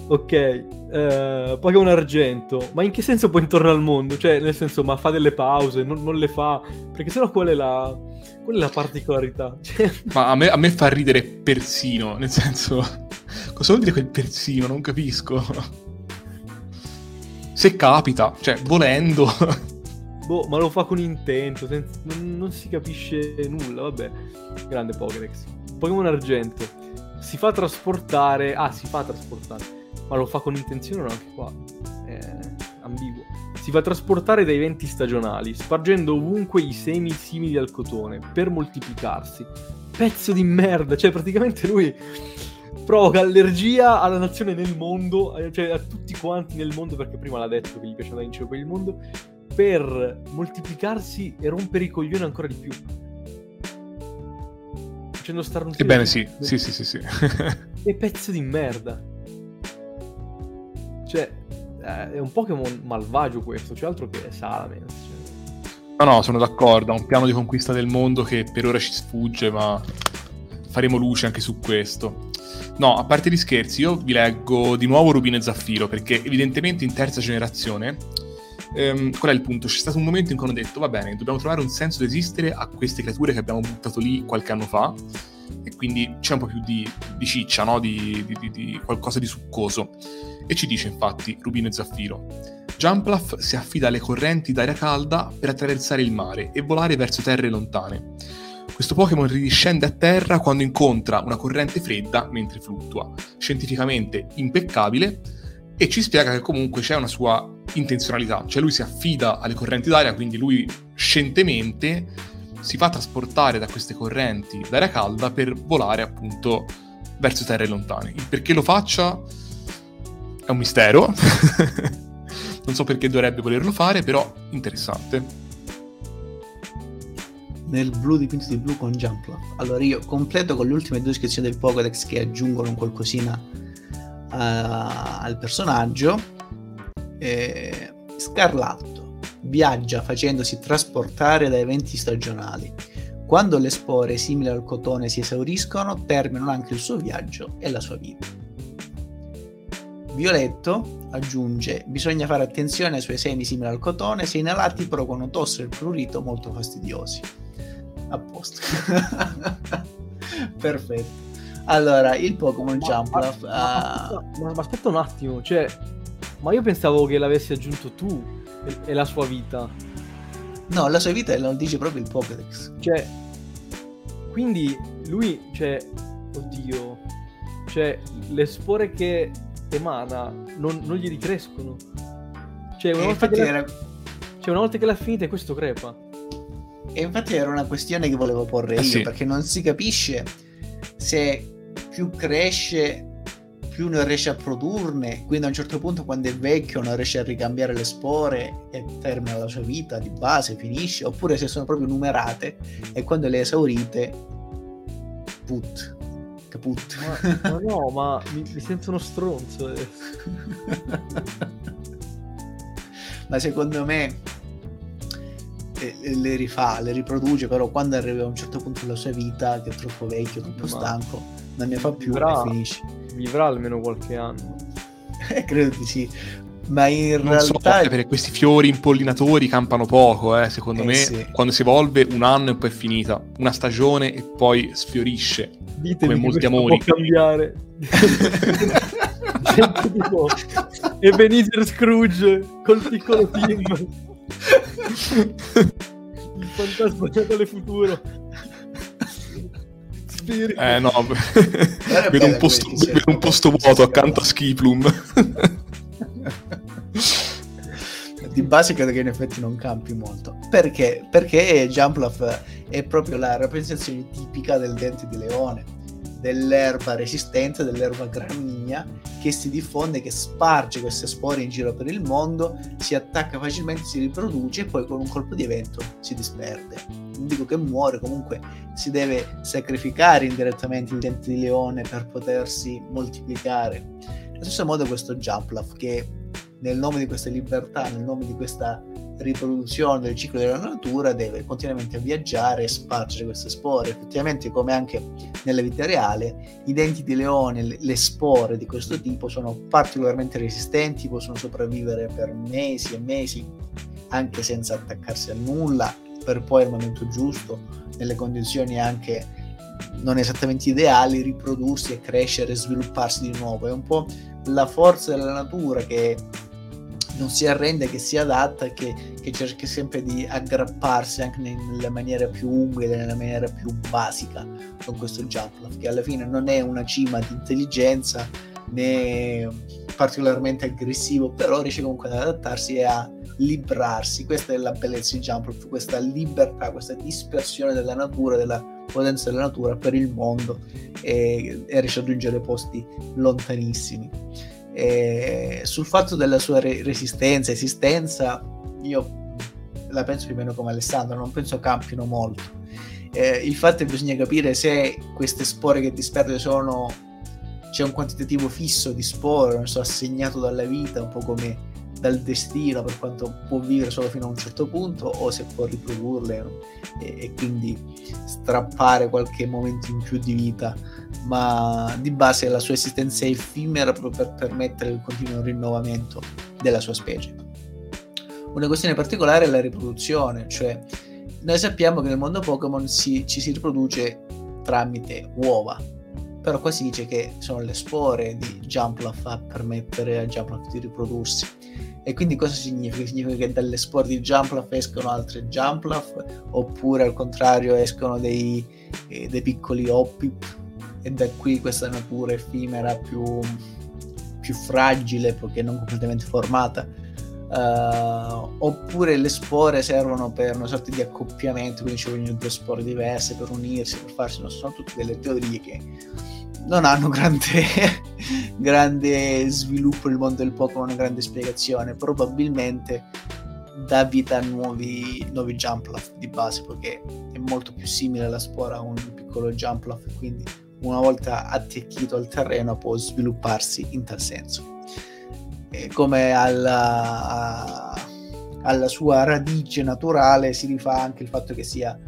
Ok, eh, Pokémon Argento, ma in che senso poi intorno al mondo? Cioè, nel senso, ma fa delle pause, non, non le fa? Perché sennò qual è la, qual è la particolarità? Cioè... Ma a me, a me, fa ridere persino, nel senso, cosa vuol dire quel persino? Non capisco. Se capita, cioè, volendo. Boh, ma lo fa con intento, senza... non, non si capisce nulla, vabbè. Grande Pokédex. Pokémon Argento. Si fa trasportare... Ah, si fa trasportare ma lo fa con intenzione o no anche qua? È ambiguo. Si fa trasportare dai venti stagionali, spargendo ovunque i semi simili al cotone, per moltiplicarsi. Pezzo di merda, cioè praticamente lui provoca allergia alla nazione nel mondo, eh, cioè a tutti quanti nel mondo, perché prima l'ha detto che gli piace andare in giro per il mondo, per moltiplicarsi e rompere i coglioni ancora di più. Facendo starnutire. Ebbene sì, sì, sì, sì, sì. e pezzo di merda. Cioè, eh, è un Pokémon malvagio questo, c'è altro che Salamence. Cioè. No, no, sono d'accordo, ha un piano di conquista del mondo che per ora ci sfugge, ma faremo luce anche su questo. No, a parte gli scherzi, io vi leggo di nuovo Rubino e Zaffiro, perché evidentemente in terza generazione, ehm, qual è il punto? C'è stato un momento in cui hanno detto, va bene, dobbiamo trovare un senso di esistere a queste creature che abbiamo buttato lì qualche anno fa, e quindi c'è un po' più di, di ciccia, no? di, di, di, qualcosa di succoso. E ci dice infatti Rubino e Zaffiro. Jumpluff si affida alle correnti d'aria calda per attraversare il mare e volare verso terre lontane. Questo Pokémon ridiscende a terra quando incontra una corrente fredda mentre fluttua, scientificamente impeccabile, e ci spiega che comunque c'è una sua intenzionalità, cioè lui si affida alle correnti d'aria, quindi lui scientemente si fa trasportare da queste correnti d'aria calda per volare appunto verso terre lontane. Il perché lo faccia è un mistero. non so perché dovrebbe volerlo fare, però interessante. Nel blu dipinto di blu con Jumpluff. Allora io completo con le ultime due iscrizioni del Pokédex che aggiungono un qualcosina uh, al personaggio. Eh, Scarlatto viaggia facendosi trasportare da eventi stagionali. Quando le spore simili al cotone si esauriscono, terminano anche il suo viaggio e la sua vita. Violetto aggiunge: Bisogna fare attenzione ai suoi semi simili al cotone, se inalati producono tosse e prurito molto fastidiosi. A posto. Perfetto. Allora, il Pokémon Jump. Ma, ma, ma, ma, aspetta un attimo, cioè, ma io pensavo che l'avessi aggiunto tu e la sua vita. No, la sua vita lo dice proprio il Pokédex. Cioè, quindi lui, cioè, oddio, cioè, le spore che emana non, non gli ricrescono. Cioè, una, volta che, era... cioè, una volta che l'ha finita, questo crepa. E infatti era una questione che volevo porre eh io, sì. perché non si capisce se più cresce più non riesce a produrne, quindi a un certo punto quando è vecchio non riesce a ricambiare le spore e termina la sua vita di base, finisce, oppure se sono proprio numerate e quando le esaurite, put, caput. Ma, ma no, ma mi, mi sento uno stronzo. Eh. ma secondo me le rifà, le riproduce, però quando arriva a un certo punto della sua vita, che è troppo vecchio, troppo ma... stanco, non ne fa più Bravo. e finisce vivrà almeno qualche anno. Eh, credo di sì. Ma in non realtà. So, perché questi fiori impollinatori campano poco, eh, secondo eh, me. Sì. Quando si evolve, un anno e poi è finita. Una stagione e poi sfiorisce. Ditemi come molti amori. Può cambiare. tipo Ebenezer Scrooge col piccolo Tim. Il fantasma Natale futuro. Spirito. Eh no, Era vedo un, posto, vedo un posto vuoto accanto a Skiplum. di base credo che in effetti non campi molto perché perché Jumpluff è proprio la rappresentazione tipica del dente di leone dell'erba resistente dell'erba gramigna che si diffonde che sparge queste spore in giro per il mondo si attacca facilmente si riproduce e poi con un colpo di vento si disperde. Non dico che muore comunque si deve sacrificare indirettamente il dente di leone per potersi moltiplicare. Allo stesso modo questo Jumpluff che nel nome di questa libertà, nel nome di questa riproduzione del ciclo della natura, deve continuamente viaggiare e spargere queste spore. Effettivamente, come anche nella vita reale, i denti di leone, le- spore di questo tipo sono particolarmente resistenti, possono sopravvivere per mesi e mesi anche senza attaccarsi a nulla, per poi al momento giusto, nelle condizioni anche non esattamente ideali, riprodursi e crescere e svilupparsi di nuovo. È un po' la forza della natura che non si arrende, che si adatta, che, che cerca sempre di aggrapparsi anche nella maniera più umile, nella maniera più basica con questo Jumpluff, che alla fine non è una cima di intelligenza né particolarmente aggressivo, però riesce comunque ad adattarsi e a librarsi. Questa è la bellezza di Jumpluff, questa libertà, questa dispersione della natura, della potenza della natura per il mondo e, e riesce a raggiungere posti lontanissimi. E sul fatto della sua re- resistenza, esistenza, io la penso più o meno come Alessandro, non penso campino molto. Eh, il fatto è che bisogna capire se queste spore che disperde sono c'è un quantitativo fisso di spore, non so, assegnato dalla vita, un po' come dal destino, per quanto può vivere solo fino a un certo punto, o se può riprodurle e, e quindi strappare qualche momento in più di vita ma di base la sua esistenza è effimera proprio per permettere il continuo rinnovamento della sua specie. Una questione particolare è la riproduzione, cioè noi sappiamo che nel mondo Pokémon ci si riproduce tramite uova, però qua si dice che sono le spore di Jumpluff a permettere a Jumpluff di riprodursi. E quindi cosa significa? Significa che dalle spore di Jumpluff escono altre Jumpluff, oppure al contrario escono dei, eh, dei piccoli Hoppip, e da qui questa natura effimera più, più fragile perché non completamente formata. Uh, oppure le spore servono per una sorta di accoppiamento quindi ci vogliono due spore diverse per unirsi per farsi non so, sono tutte delle teorie che non hanno grande, grande sviluppo nel mondo del Pokémon grande spiegazione probabilmente dà vita a nuovi, nuovi Jumpluff di base perché è molto più simile alla spora a un piccolo Jumpluff quindi una volta attecchito al terreno può svilupparsi in tal senso. E come alla, alla, sua radice naturale si rifà anche il fatto che sia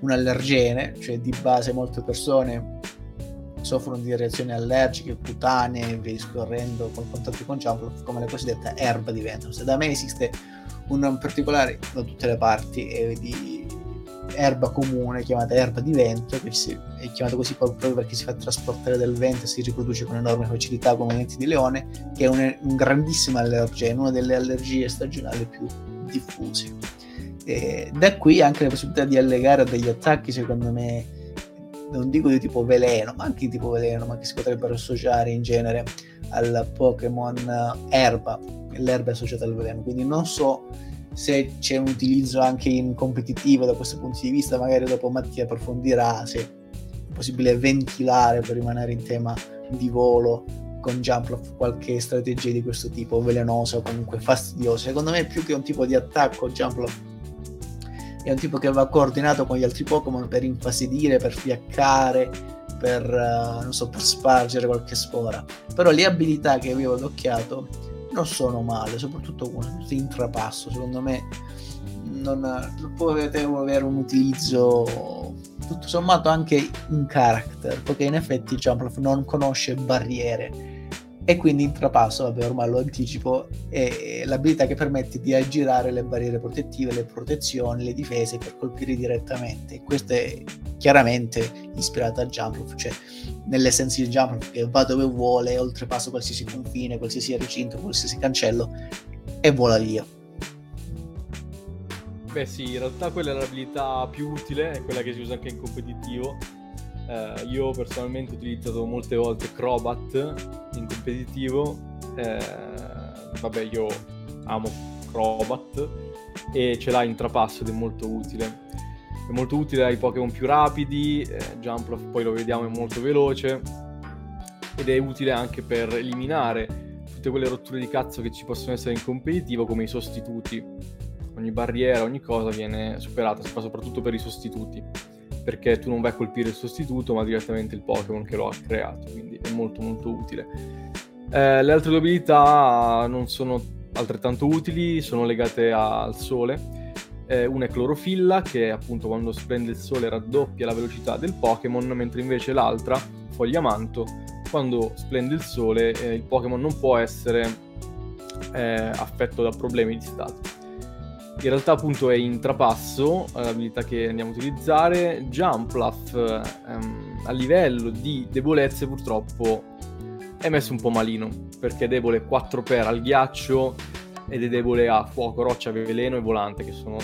un allergene, cioè di base molte persone soffrono di reazioni allergiche, cutanee, via discorrendo col contatto con Jumpluff, come la cosiddetta erba di vento. Se da me esiste un particolare, da tutte le parti, eh, di erba comune chiamata erba di vento, che si, è chiamata così proprio perché si fa trasportare dal vento e si riproduce con enorme facilità come denti di leone, che è un, un grandissimo allergeno, una delle allergie stagionali più diffuse. E da qui anche la possibilità di allegare a degli attacchi, secondo me, non dico di tipo veleno, ma anche di tipo veleno, ma che si potrebbero associare in genere al Pokémon erba, l'erba è associata al veleno, quindi non so se c'è un utilizzo anche in competitivo da questo punto di vista, magari dopo Mattia approfondirà se è possibile ventilare per rimanere in tema di volo con Jumpluff qualche strategia di questo tipo, velenosa o comunque fastidiosa. Secondo me più che un tipo di attacco Jumpluff è un tipo che va coordinato con gli altri Pokémon per infastidire, per fiaccare, per, uh, non so, per spargere qualche spora. Però le abilità che avevo adocchiato non sono male, soprattutto con intrapasso, secondo me non, può avere un utilizzo tutto sommato anche in character, perché in effetti Jumpluff non conosce barriere E quindi intrapasso, vabbè ormai lo anticipo, è l'abilità che permette di aggirare le barriere protettive, le protezioni, le difese per colpire direttamente. Questo è chiaramente ispirato a Jump, cioè nell'essenza di Jump che va dove vuole, oltrepasso qualsiasi confine, qualsiasi recinto, qualsiasi cancello e vola via. Beh sì, in realtà quella è l'abilità più utile, è quella che si usa anche in competitivo eh, io personalmente ho utilizzato molte volte Crobat in competitivo. Eh, vabbè, io amo Crobat e ce l'ha in trapasso ed è molto utile. È molto utile ai Pokémon più rapidi, eh, Jumpluff poi lo vediamo è molto veloce ed è utile anche per eliminare tutte quelle rotture di cazzo che ci possono essere in competitivo come i sostituti. Ogni barriera, ogni cosa viene superata, soprattutto per i sostituti perché tu non vai a colpire il sostituto ma direttamente il Pokémon che lo ha creato, quindi è molto molto utile. Eh, le altre due abilità non sono altrettanto utili, sono legate al sole. Eh, una è clorofilla, che appunto quando splende il sole raddoppia la velocità del Pokémon, mentre invece l'altra, foglia manto, quando splende il sole eh, il Pokémon non può essere eh, affetto da problemi di stato in realtà appunto è in trapasso eh, l'abilità che andiamo a utilizzare. Jumpluff ehm, a livello di debolezze purtroppo è messo un po' malino perché è debole 4 per al ghiaccio ed è debole a fuoco, roccia, veleno e volante che sono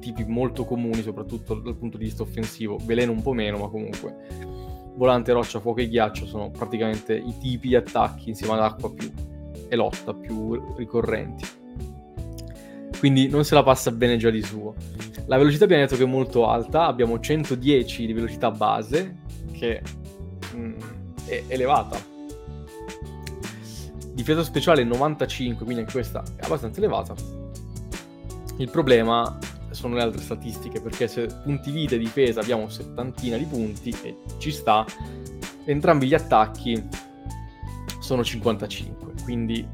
tipi molto comuni soprattutto dal punto di vista offensivo. Veleno un po' meno ma comunque volante, roccia, fuoco e ghiaccio sono praticamente i tipi di attacchi insieme ad acqua più e lotta più ricorrenti quindi non se la passa bene già di suo. La velocità abbiamo detto che è molto alta, abbiamo 110 di velocità base, che mm, è elevata. Difesa speciale 95, quindi anche questa è abbastanza elevata. Il problema sono le altre statistiche, perché se punti vita e difesa abbiamo settantina di punti, e ci sta, entrambi gli attacchi sono 55, quindi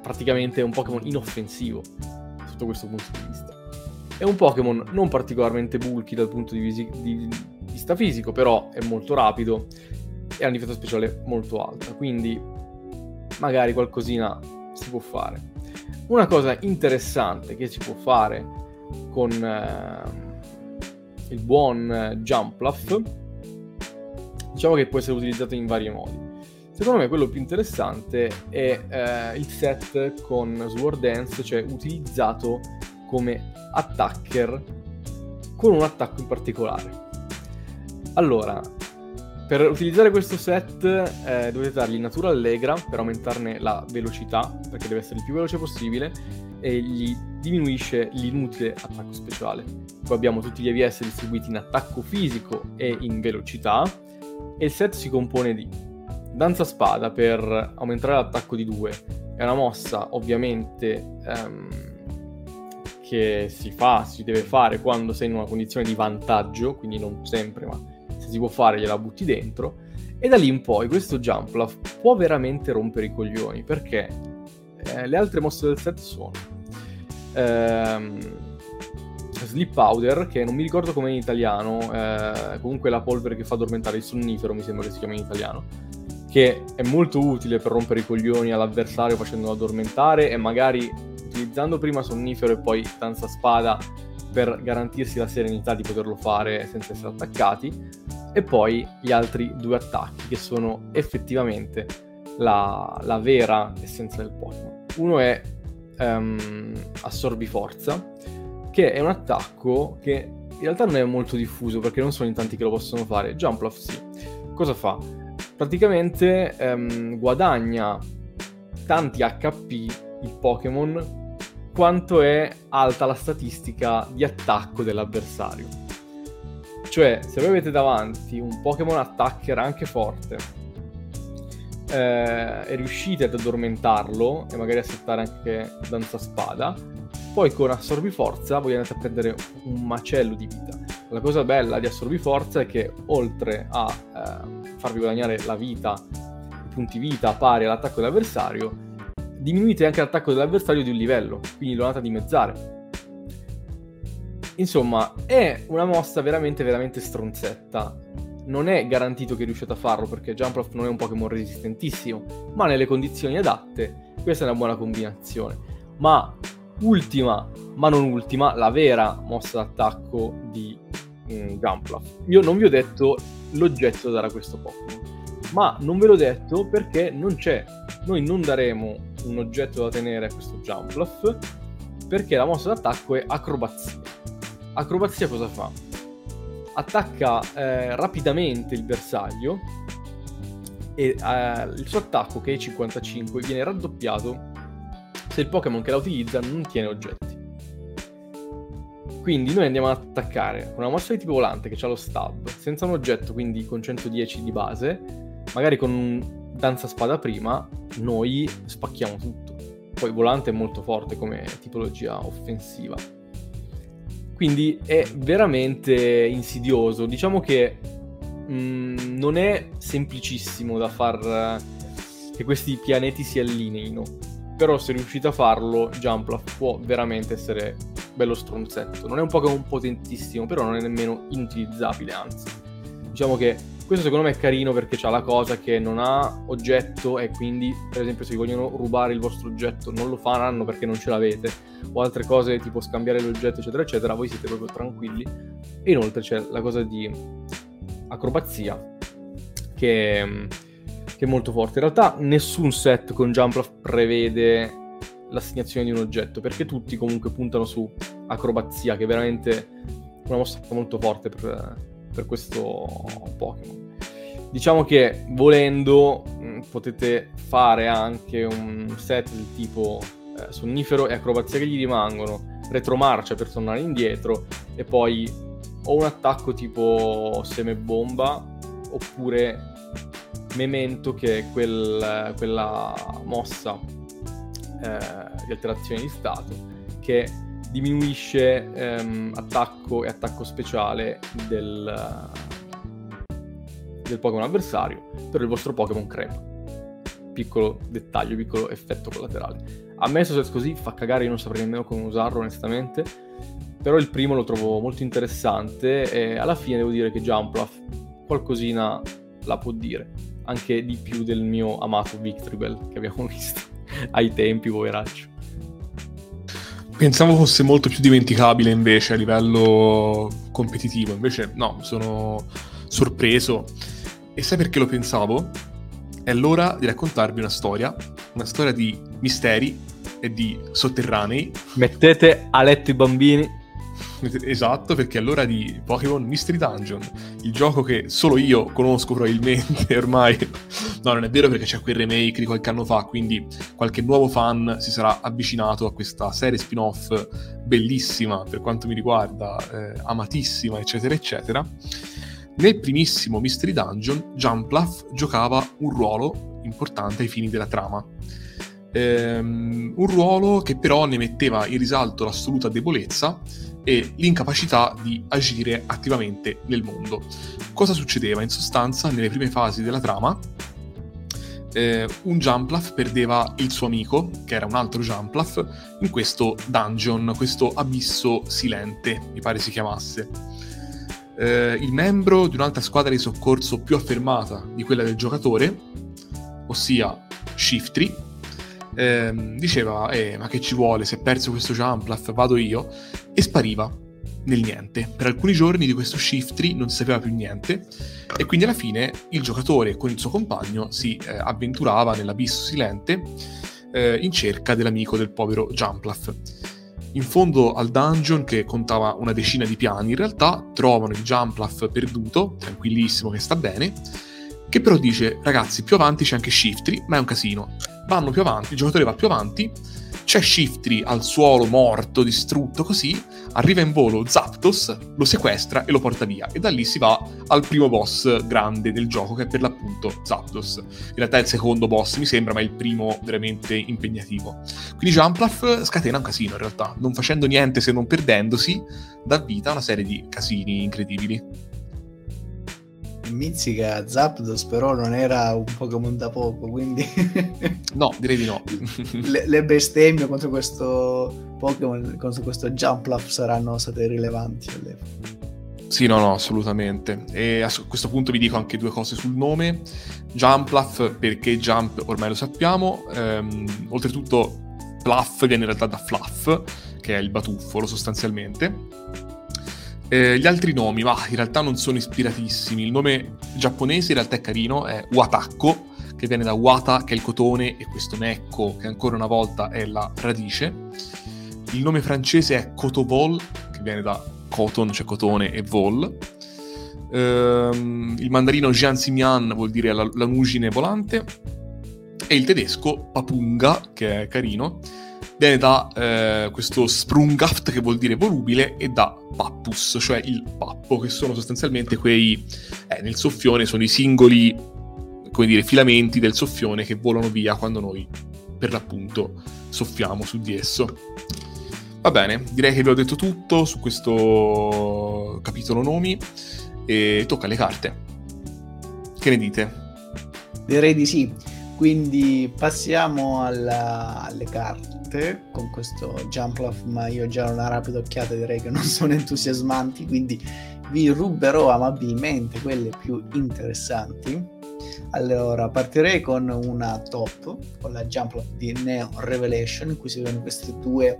praticamente è un Pokémon inoffensivo sotto questo punto di vista. È un Pokémon non particolarmente bulky dal punto di, visi- di vista fisico, però è molto rapido e ha una difesa speciale molto alta, quindi magari qualcosina si può fare. Una cosa interessante che si può fare con eh, il buon Jumpluff, diciamo che può essere utilizzato in vari modi. Secondo me quello più interessante è eh, il set con Sword Dance, cioè utilizzato come attacker con un attacco in particolare. Allora, per utilizzare questo set eh, dovete dargli natura allegra per aumentarne la velocità, perché deve essere il più veloce possibile, e gli diminuisce l'inutile attacco speciale. Poi abbiamo tutti gli AVS distribuiti in attacco fisico e in velocità, e il set si compone di Danza spada per aumentare l'attacco di 2 è una mossa ovviamente um, che si fa, si deve fare quando sei in una condizione di vantaggio, quindi non sempre, ma se si può fare gliela butti dentro. E da lì in poi questo jump può veramente rompere i coglioni perché eh, le altre mosse del set sono ehm, Sleep Powder, che non mi ricordo come in italiano, eh, comunque la polvere che fa addormentare il sonnifero, mi sembra che si chiami in italiano che è molto utile per rompere i coglioni all'avversario facendolo addormentare e magari utilizzando prima sonnifero e poi danza spada per garantirsi la serenità di poterlo fare senza essere attaccati e poi gli altri due attacchi che sono effettivamente la, la vera essenza del Pokémon. Uno è um, Assorbi Forza, che è un attacco che in realtà non è molto diffuso perché non sono in tanti che lo possono fare. Jumpluff sì. Cosa fa? Praticamente ehm, guadagna tanti HP il Pokémon quanto è alta la statistica di attacco dell'avversario. Cioè, se voi avete davanti un Pokémon attacker anche forte eh, e riuscite ad addormentarlo e magari a settare anche danza spada, poi con assorbi forza voi andate a prendere un macello di vita. La cosa bella di assorbi forza è che oltre a eh, farvi guadagnare la vita, punti vita pari all'attacco dell'avversario, diminuite anche l'attacco dell'avversario di un livello, quindi lo andate a dimezzare. Insomma, è una mossa veramente, veramente stronzetta. non è garantito che riusciate a farlo perché Jumpluff non è un Pokémon resistentissimo, ma nelle condizioni adatte questa è una buona combinazione. Ma ultima, ma non ultima, la vera mossa d'attacco di mm, Jumpluff. Io non vi ho detto l'oggetto da dare a questo Pokémon, ma non ve l'ho detto perché non c'è. Noi non daremo un oggetto da tenere a questo Jumpluff perché la mossa d'attacco è acrobazia. Acrobazia cosa fa? Attacca eh, rapidamente il bersaglio e eh, il suo attacco, che è 55, viene raddoppiato se il Pokémon che la utilizza non tiene oggetti. Quindi noi andiamo ad attaccare con una mossa di tipo volante che ha lo stab, senza un oggetto, quindi con 110 di base, magari con un danza spada prima, noi spacchiamo tutto. Poi volante è molto forte come tipologia offensiva. Quindi è veramente insidioso. Diciamo che mh, mm, non è semplicissimo da far che questi pianeti si allineino. Però se riuscite a farlo, Jumpluff può veramente essere bello stronzetto. Non è un Pokémon potentissimo, però non è nemmeno inutilizzabile, anzi. Diciamo che questo secondo me è carino perché c'ha la cosa che non ha oggetto e quindi, per esempio, se vi vogliono rubare il vostro oggetto non lo faranno perché non ce l'avete, o altre cose tipo scambiare l'oggetto, eccetera, eccetera, voi siete proprio tranquilli. E inoltre c'è la cosa di acrobazia che, che è molto forte. In realtà nessun set con Jumpluff prevede l'assegnazione di un oggetto perché tutti comunque puntano su acrobazia che è veramente una mossa molto forte per per questo Pokémon. Diciamo che volendo mm, potete fare anche un set del tipo eh, sonnifero e acrobazia che gli rimangono, retromarcia per tornare indietro e poi o un attacco tipo semebomba oppure memento che è quel, quella mossa eh, di alterazione di stato che diminuisce ehm, attacco e attacco speciale del, del Pokémon avversario, però il vostro Pokémon crepa. Piccolo dettaglio, piccolo effetto collaterale. A me se così fa cagare, io non saprei nemmeno come usarlo onestamente, però il primo lo trovo molto interessante e alla fine devo dire che Jumpluff qualcosina la può dire, anche di più del mio amato Victreebel che abbiamo visto ai tempi, poveraccio. Pensavo fosse molto più dimenticabile invece a livello competitivo, invece no, sono sorpreso. E sai perché lo pensavo? È l'ora di raccontarvi una storia, una storia di misteri e di sotterranei. Mettete a letto i bambini Esatto, perché è l'ora di Pokémon Mystery Dungeon, il gioco che solo io conosco probabilmente ormai. No, non è vero perché c'è quel remake di qualche anno fa, quindi qualche nuovo fan si sarà avvicinato a questa serie spin-off bellissima per quanto mi riguarda, eh, amatissima, eccetera, eccetera. Nel primissimo Mystery Dungeon, Jumpluff giocava un ruolo importante ai fini della trama. Ehm, un ruolo che però ne metteva in risalto l'assoluta debolezza e l'incapacità di agire attivamente nel mondo. Cosa succedeva? In sostanza, nelle prime fasi della trama, eh, un Jumpluff perdeva il suo amico, che era un altro Jumpluff, in questo dungeon, questo abisso silente, mi pare si chiamasse. Eh, il membro di un'altra squadra di soccorso più affermata di quella del giocatore, ossia Shiftry, ehm, diceva eh, ma che ci vuole, se è perso questo Jumpluff vado io, e spariva nel niente. Per alcuni giorni di questo Shiftry non si sapeva più niente e quindi alla fine il giocatore con il suo compagno si eh, avventurava nell'abisso silente eh, in cerca dell'amico del povero Jumpluff. In fondo al dungeon, che contava una decina di piani, in realtà trovano il Jumpluff perduto, tranquillissimo che sta bene, che però dice, ragazzi, più avanti c'è anche Shiftry, ma è un casino vanno più avanti, il giocatore va più avanti, c'è Shiftry al suolo morto, distrutto così, arriva in volo Zapdos, lo sequestra e lo porta via e da lì si va al primo boss grande del gioco che è per l'appunto Zapdos. In realtà è il secondo boss mi sembra, ma è il primo veramente impegnativo. Quindi Jumpluff scatena un casino in realtà, non facendo niente se non perdendosi, dà vita a una serie di casini incredibili. Mizzica Zapdos però non era un Pokémon da poco, quindi... no, direi di no. le, le, bestemmie contro questo Pokémon, contro questo Jumpluff saranno state rilevanti all'epoca. Sì, no, no, assolutamente. E a questo punto vi dico anche due cose sul nome. Jumplaf, perché Jump ormai lo sappiamo. Ehm, oltretutto, Fluff viene in realtà da Fluff, che è il batuffolo sostanzialmente. Eh, gli altri nomi, ma in realtà non sono ispiratissimi. Il nome giapponese in realtà è carino, è Watakko, che viene da Wata, che è il cotone, e questo Nekko, che ancora una volta è la radice. Il nome francese è Cotobol, che viene da cotton, cioè cotone, e vol. Ehm, il mandarino Jianximian vuol dire la, lanugine volante. E il tedesco Papunga, che è carino, viene da eh, questo Sprungaft, che vuol dire volubile, e da Pappus, cioè il pappo, che sono sostanzialmente quei... Eh, nel soffione sono i singoli, come dire, filamenti del soffione che volano via quando noi, per l'appunto, soffiamo su di esso. Va bene, direi che vi ho detto tutto su questo capitolo nomi e tocca alle carte. Che ne dite? Direi di sì. Quindi passiamo alla, alle carte con questo Jump ma io già una rapida occhiata direi che non sono entusiasmanti, quindi vi ruberò amabilmente quelle più interessanti. Allora, partirei con una top, con la Jump di Neo Revelation, in cui si vedono queste due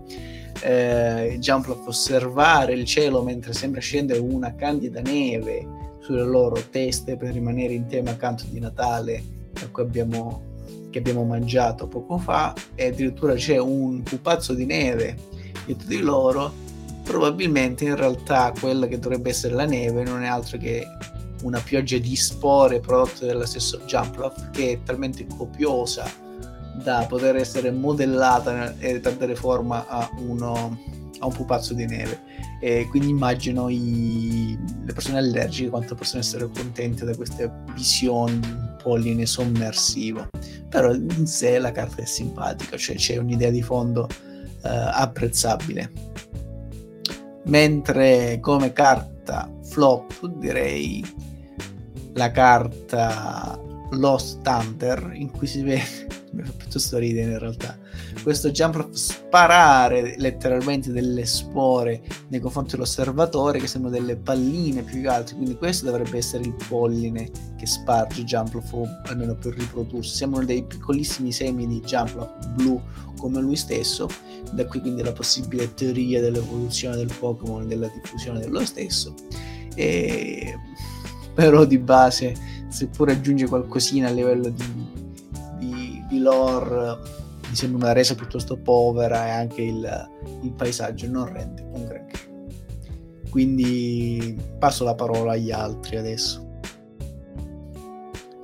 eh, Jumploff osservare il cielo mentre sembra scendere una candida neve sulle loro teste per rimanere in tema canto di Natale abbiamo, che abbiamo mangiato poco fa e addirittura c'è un pupazzo di neve dietro di loro probabilmente in realtà quella che dovrebbe essere la neve non è altro che una pioggia di spore prodotte dallo stesso Jumploff che è talmente copiosa da poter essere modellata e dare forma a, uno, a un pupazzo di neve. E quindi immagino i, le persone allergiche quanto possono essere contente da queste visioni un polline sommersivo. Però in sé la carta è simpatica, cioè c'è un'idea di fondo eh, apprezzabile. Mentre come carta flop direi la carta Lost Hunter in cui si vede mi fa piuttosto ridere in realtà questo jump sparare letteralmente delle spore nei confronti dell'osservatore che sembrano delle palline più che altro. Quindi questo dovrebbe essere il polline che sparge Jumpluff o almeno per riprodursi. Sembrano dei piccolissimi semi di Jumpluff blu come lui stesso. Da qui quindi la possibile teoria dell'evoluzione del Pokémon della diffusione dello stesso. E però di base seppur aggiunge qualcosina a livello di, di, di lore mi sembra una resa piuttosto povera e anche il, il paesaggio non rende un granché quindi passo la parola agli altri adesso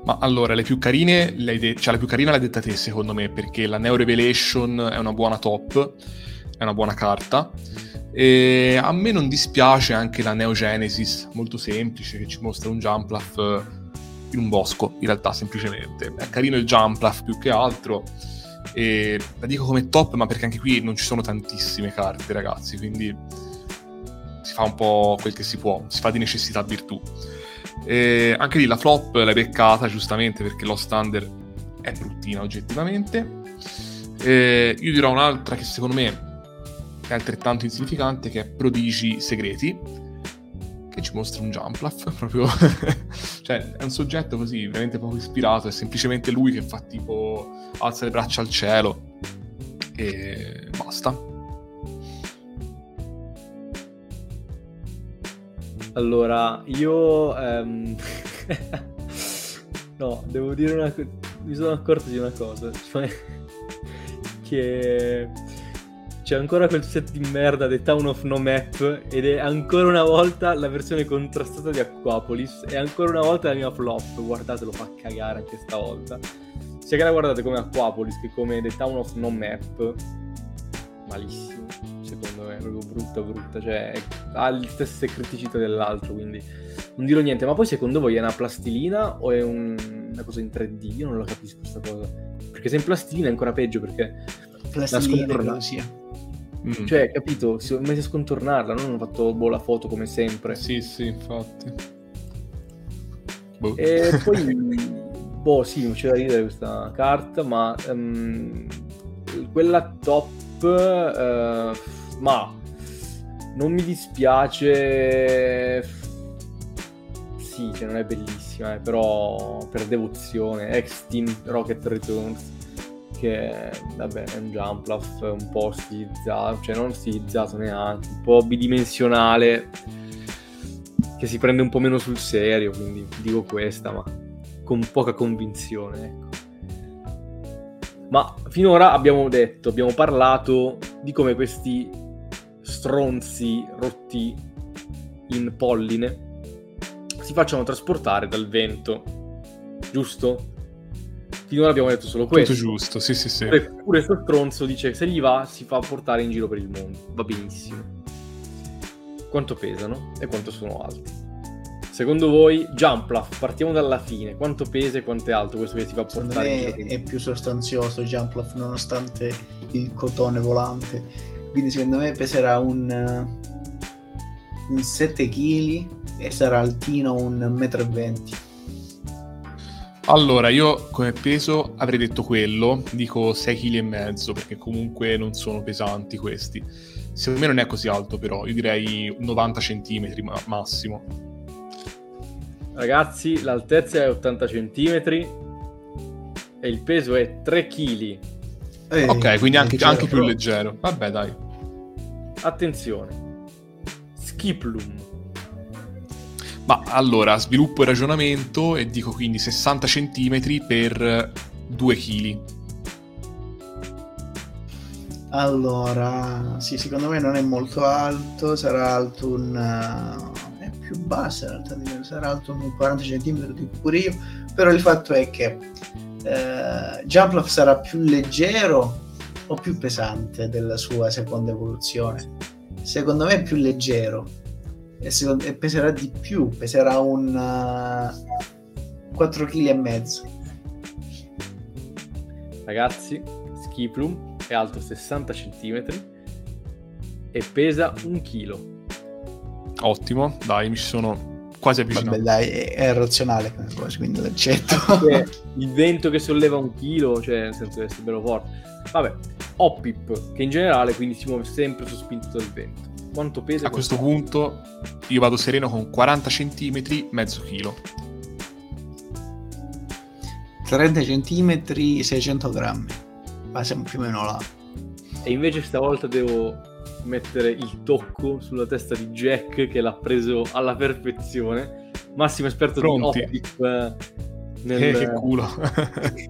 ma allora, le più carine, de- cioè la più carina l'hai detta te secondo me, perché la Neo Revelation è una buona top, è una buona carta. E a me non dispiace anche la Neo Genesis, molto semplice, che ci mostra un Jumplaf in un bosco, in realtà semplicemente. È carino il Jumplaf più che altro. E la dico come top, ma perché anche qui non ci sono tantissime carte, ragazzi, quindi si fa un po' quel che si può, si fa di necessità virtù. E anche lì la flop l'hai beccata, giustamente, perché lo standard è bruttina oggettivamente. E io dirò un'altra che secondo me è altrettanto insignificante, che è Prodigi Segreti, che ci mostra un Jumplaf, proprio... cioè, è un soggetto così, veramente poco ispirato, è semplicemente lui che fa tipo alza le braccia al cielo e basta. Allora, io... Um... no, devo dire una cosa... Mi sono accorto di una cosa, cioè che c'è ancora quel set di merda The Town of No Map ed è ancora una volta la versione contrastata di Aquapolis e ancora una volta la mia flop, guardatelo, fa cagare anche stavolta. Sia che la guardate come Aquapolis che come The Town of No Map, malissimo, secondo me, proprio brutta brutta, cioè ha le stesse criticità dell'altro, quindi non dirò niente, ma poi secondo voi è una plastilina o è un... una cosa in 3D? Io non lo capisco questa cosa, perché se è in plastilina è ancora peggio perché... Plastilina credo sia. Mm. Cioè, capito? Si messi a scontornarla, non hanno fatto boh, la foto come sempre. Sì, sì, infatti. Boh. E poi, boh, sì, non c'è da ridere questa carta, ma um, quella top, uh, ma non mi dispiace sì, cioè non è bellissima, eh, però per devozione, ex Team Rocket Returns, che vabbè è un Jumpluff un po' stilizzato, cioè non stilizzato neanche, un po' bidimensionale, che si prende un po' meno sul serio, quindi dico questa, ma con poca convinzione, ecco. Ma finora abbiamo detto, abbiamo parlato di come questi stronzi rotti in polline si facciano trasportare dal vento, giusto? Finora abbiamo detto solo questo. Tutto giusto, sì, sì, sì. Pure, pure questo stronzo dice se gli va si fa portare in giro per il mondo. Va benissimo. Quanto pesano e quanto sono alti? Secondo voi, Jumpluff, partiamo dalla fine, quanto pesa e quanto è alto questo che si fa portare in giro? è più sostanzioso Jumpluff nonostante il cotone volante. Quindi secondo me peserà un, un 7 kg e sarà altino un 1,20 m. Allora, io come peso avrei detto quello, dico 6 kg e mezzo, perché comunque non sono pesanti questi. Secondo me non è così alto però, io direi 90 cm massimo. Ragazzi, l'altezza è 80 cm e il peso è 3 kg. Eh, ok, quindi anche, anche più leggero. Vabbè, dai. Attenzione. Skiplum ma allora, sviluppo il ragionamento e dico quindi 60 cm per 2 kg. Allora, sì, secondo me non è molto alto, sarà alto un... Uh, è più basso in realtà, sarà alto un 40 cm, dico pure io, però il fatto è che uh, Jumpluff sarà più leggero o più pesante della sua seconda evoluzione. Secondo me è più leggero, e, secondo, e peserà di più, peserà un uh, 4 kg e mezzo. Ragazzi, Skiplum è alto 60 cm e pesa un chilo. Ottimo, dai, mi sono quasi avvicinato. Vabbè, dai, è, è razionale come cosa, quindi l'accetto. il vento che solleva un chilo, cioè nel senso deve essere bello forte. Vabbè, Oppip, che in generale quindi si muove sempre sospinto dal vento. Quanto pesa? A questo punto io vado sereno con 40 cm, mezzo chilo. 30 cm, 600 grammi. Ma siamo più o meno là. E invece stavolta devo mettere il tocco sulla testa di Jack che l'ha preso alla perfezione. Massimo esperto Pronti. di Optic eh, nel, eh, che culo.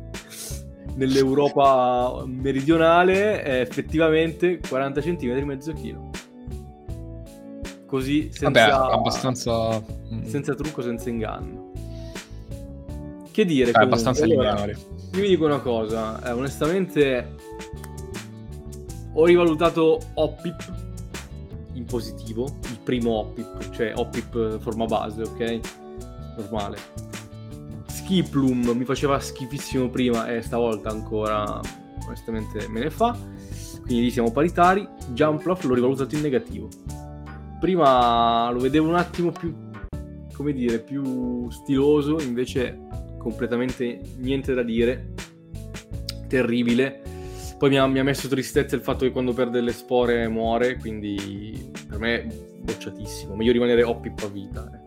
nell'Europa meridionale è effettivamente 40 cm, mezzo chilo così senza, Vabbè, abbastanza... Mm. senza trucco, senza inganno. Che dire? È abbastanza allora, lineare. Io vi dico una cosa, eh, onestamente ho rivalutato Oppip in positivo, il primo Oppip, cioè Oppip forma base, ok? Normale. Skiplum mi faceva schifissimo prima e stavolta ancora onestamente me ne fa. Quindi lì siamo paritari. Jumpluff l'ho rivalutato in negativo prima lo vedevo un attimo più, come dire, più stiloso, invece completamente niente da dire, terribile. Poi mi ha, mi ha, messo tristezza il fatto che quando perde le spore muore, quindi per me bocciatissimo. Meglio rimanere Oppip a vita. Eh.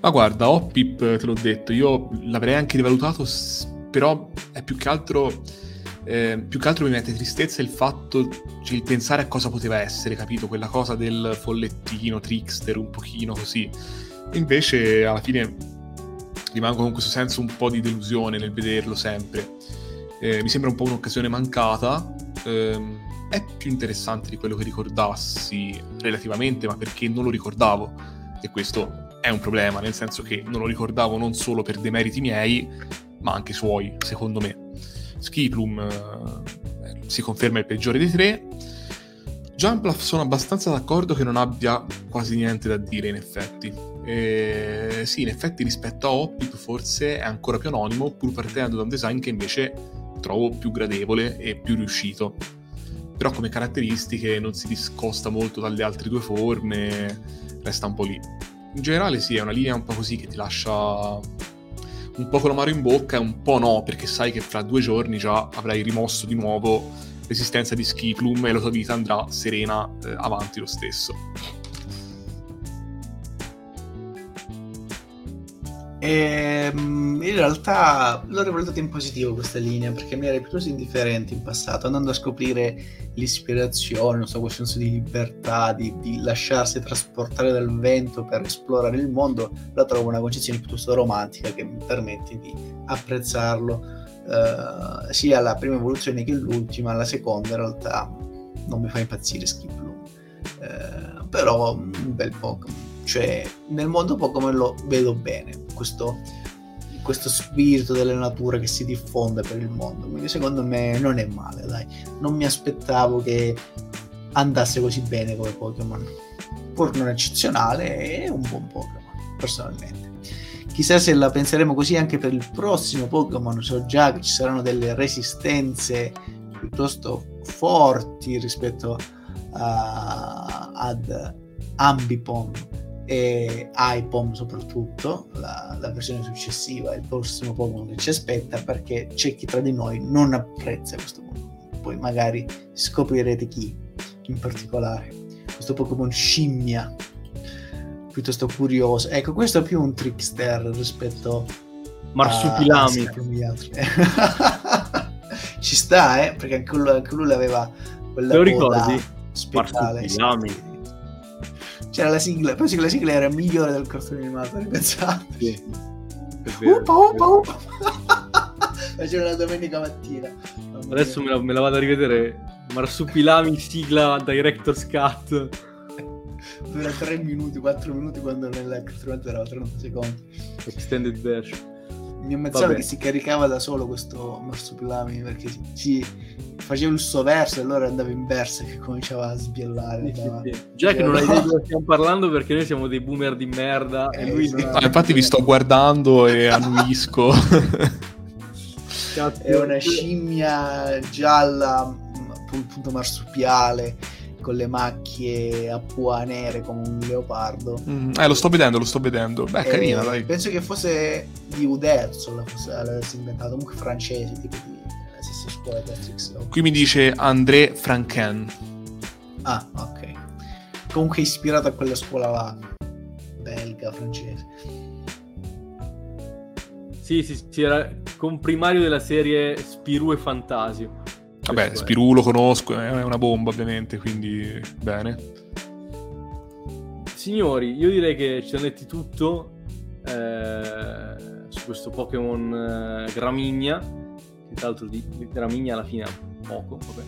Ma guarda, Oppip, te l'ho detto, io l'avrei anche rivalutato, però è più che altro eh, più che altro mi mette tristezza il fatto, cioè il pensare a cosa poteva essere, capito? Quella cosa del follettino, trickster, un pochino così. Invece alla fine rimango con questo senso un po' di delusione nel vederlo sempre. Eh, mi sembra un po' un'occasione mancata. Eh, è più interessante di quello che ricordassi relativamente, ma perché non lo ricordavo. E questo è un problema, nel senso che non lo ricordavo non solo per demeriti miei, ma anche suoi, secondo me. Skiplum eh, si conferma il peggiore dei tre. Jumpluff sono abbastanza d'accordo che non abbia quasi niente da dire in effetti. E, sì, in effetti rispetto a Hoppip forse è ancora più anonimo, pur partendo da un design che invece trovo più gradevole e più riuscito. Però come caratteristiche non si discosta molto dalle altre due forme, resta un po' lì. In generale sì, è una linea un po' così che ti lascia un po' con l'amaro in bocca e un po' no, perché sai che fra due giorni già avrai rimosso di nuovo l'esistenza di Skiplum e la tua vita andrà serena eh, avanti lo stesso. E, mm, in realtà l'ho rivalutata in positivo questa linea perché mi era piuttosto indifferente in passato, andando a scoprire l'ispirazione, non so, quel senso di libertà, di, di, lasciarsi trasportare dal vento per esplorare il mondo, la trovo una concezione piuttosto romantica che mi permette di apprezzarlo uh, sia la prima evoluzione che l'ultima, la seconda in realtà non mi fa impazzire Skip Bloom, uh, però un bel Pokémon cioè nel mondo Pokémon lo vedo bene questo, questo spirito della natura che si diffonde per il mondo quindi secondo me non è male dai. Non mi aspettavo che andasse così bene come Pokémon pur non eccezionale è un buon Pokémon personalmente. Chissà se la penseremo così anche per il prossimo Pokémon so già che ci saranno delle resistenze piuttosto forti rispetto a, ad Ambipom e iPom soprattutto, la, la, versione successiva, il prossimo Pokémon che ci aspetta, perché c'è chi tra di noi non apprezza questo Pokémon. Poi magari scoprirete chi in particolare. Questo Pokémon scimmia, piuttosto curioso. Ecco, questo è più un trickster rispetto Marsupilami. A... ci sta, eh? Perché anche lui, anche lui aveva quella Te lo ricordi? Spettale, Marsupilami c'era la sigla, penso che la sigla era migliore del cartone animato, ripensate. Sì. Upa, upa, upa. Faceva la domenica mattina. Adesso me la, me la, vado a rivedere. Marsupilami, sigla Director's Cut. Dura 3 minuti, 4 minuti quando nel cartone animato era 30 secondi. Extended version mi ammazzava che si caricava da solo questo marsupilami perché ci faceva il suo verso e allora andava in verso che cominciava a sbiellare. Sì, sì, sì. Già che non hai idea di cosa stiamo parlando perché noi siamo dei boomer di merda eh, e lui non ha... infatti vi sto guardando e annuisco. È una scimmia gialla, appunto marsupiale con le macchie a pua nere come un leopardo. Mm, eh, lo sto vedendo, lo sto vedendo. Beh, carina, dai. Penso che fosse di Uderzo l'avesse inventato, comunque francese, tipo di la stessa scuola di Asterix. Qui mi dice André Franquen. Ah, ok. Comunque ispirato a quella scuola là, belga, francese. Sì, sì, sì, era comprimario della serie Spirou e Fantasio. Vabbè, Spirù lo conosco, è una bomba ovviamente, quindi bene. Signori, io direi che ci hanno detti tutto eh, su questo Pokémon eh, Gramigna, che tra l'altro di, di Gramigna alla fine ha poco, vabbè.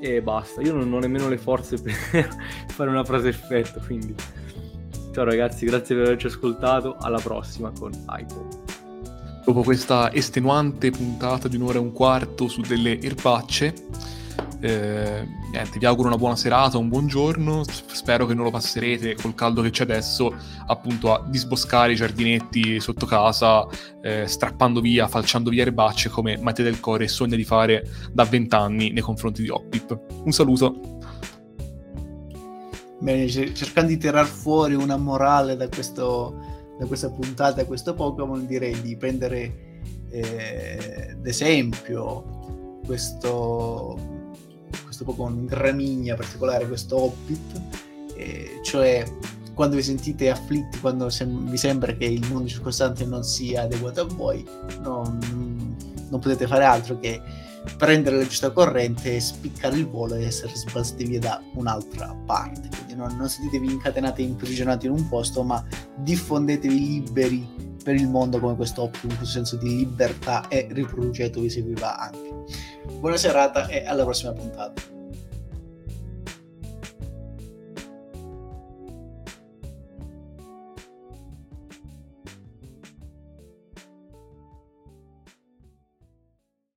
E basta, io non ho nemmeno le forze per fare una frase effetto, quindi... Ciao ragazzi, grazie per averci ascoltato, alla prossima con iPhone dopo questa estenuante puntata di un'ora e un quarto su delle erbacce. Eh, niente, vi auguro una buona serata, un buon giorno. Spero che non lo passerete col caldo che c'è adesso, appunto a disboscare i giardinetti sotto casa, eh, strappando via, falciando via erbacce come Matteo del Core sogna di fare da vent'anni nei confronti di Hoppip. Un saluto. Bene, cercando di tirar fuori una morale da questo da questa puntata a questo Pokémon direi di prendere eh, ad esempio questo, questo Pokémon Gramigna particolare, questo Hobbit, eh, cioè quando vi sentite afflitti, quando sem- vi sembra che il mondo circostante non sia adeguato a voi, non, non potete fare altro che prendere la giusta corrente, spiccare il volo e essere sbalzati via da un'altra parte. Quindi non, non sentitevi incatenati e imprigionati in un posto, ma diffondetevi liberi per il mondo come questo Optimum, questo senso di libertà e riproducetevi se vi va anche. Buona serata e alla prossima puntata.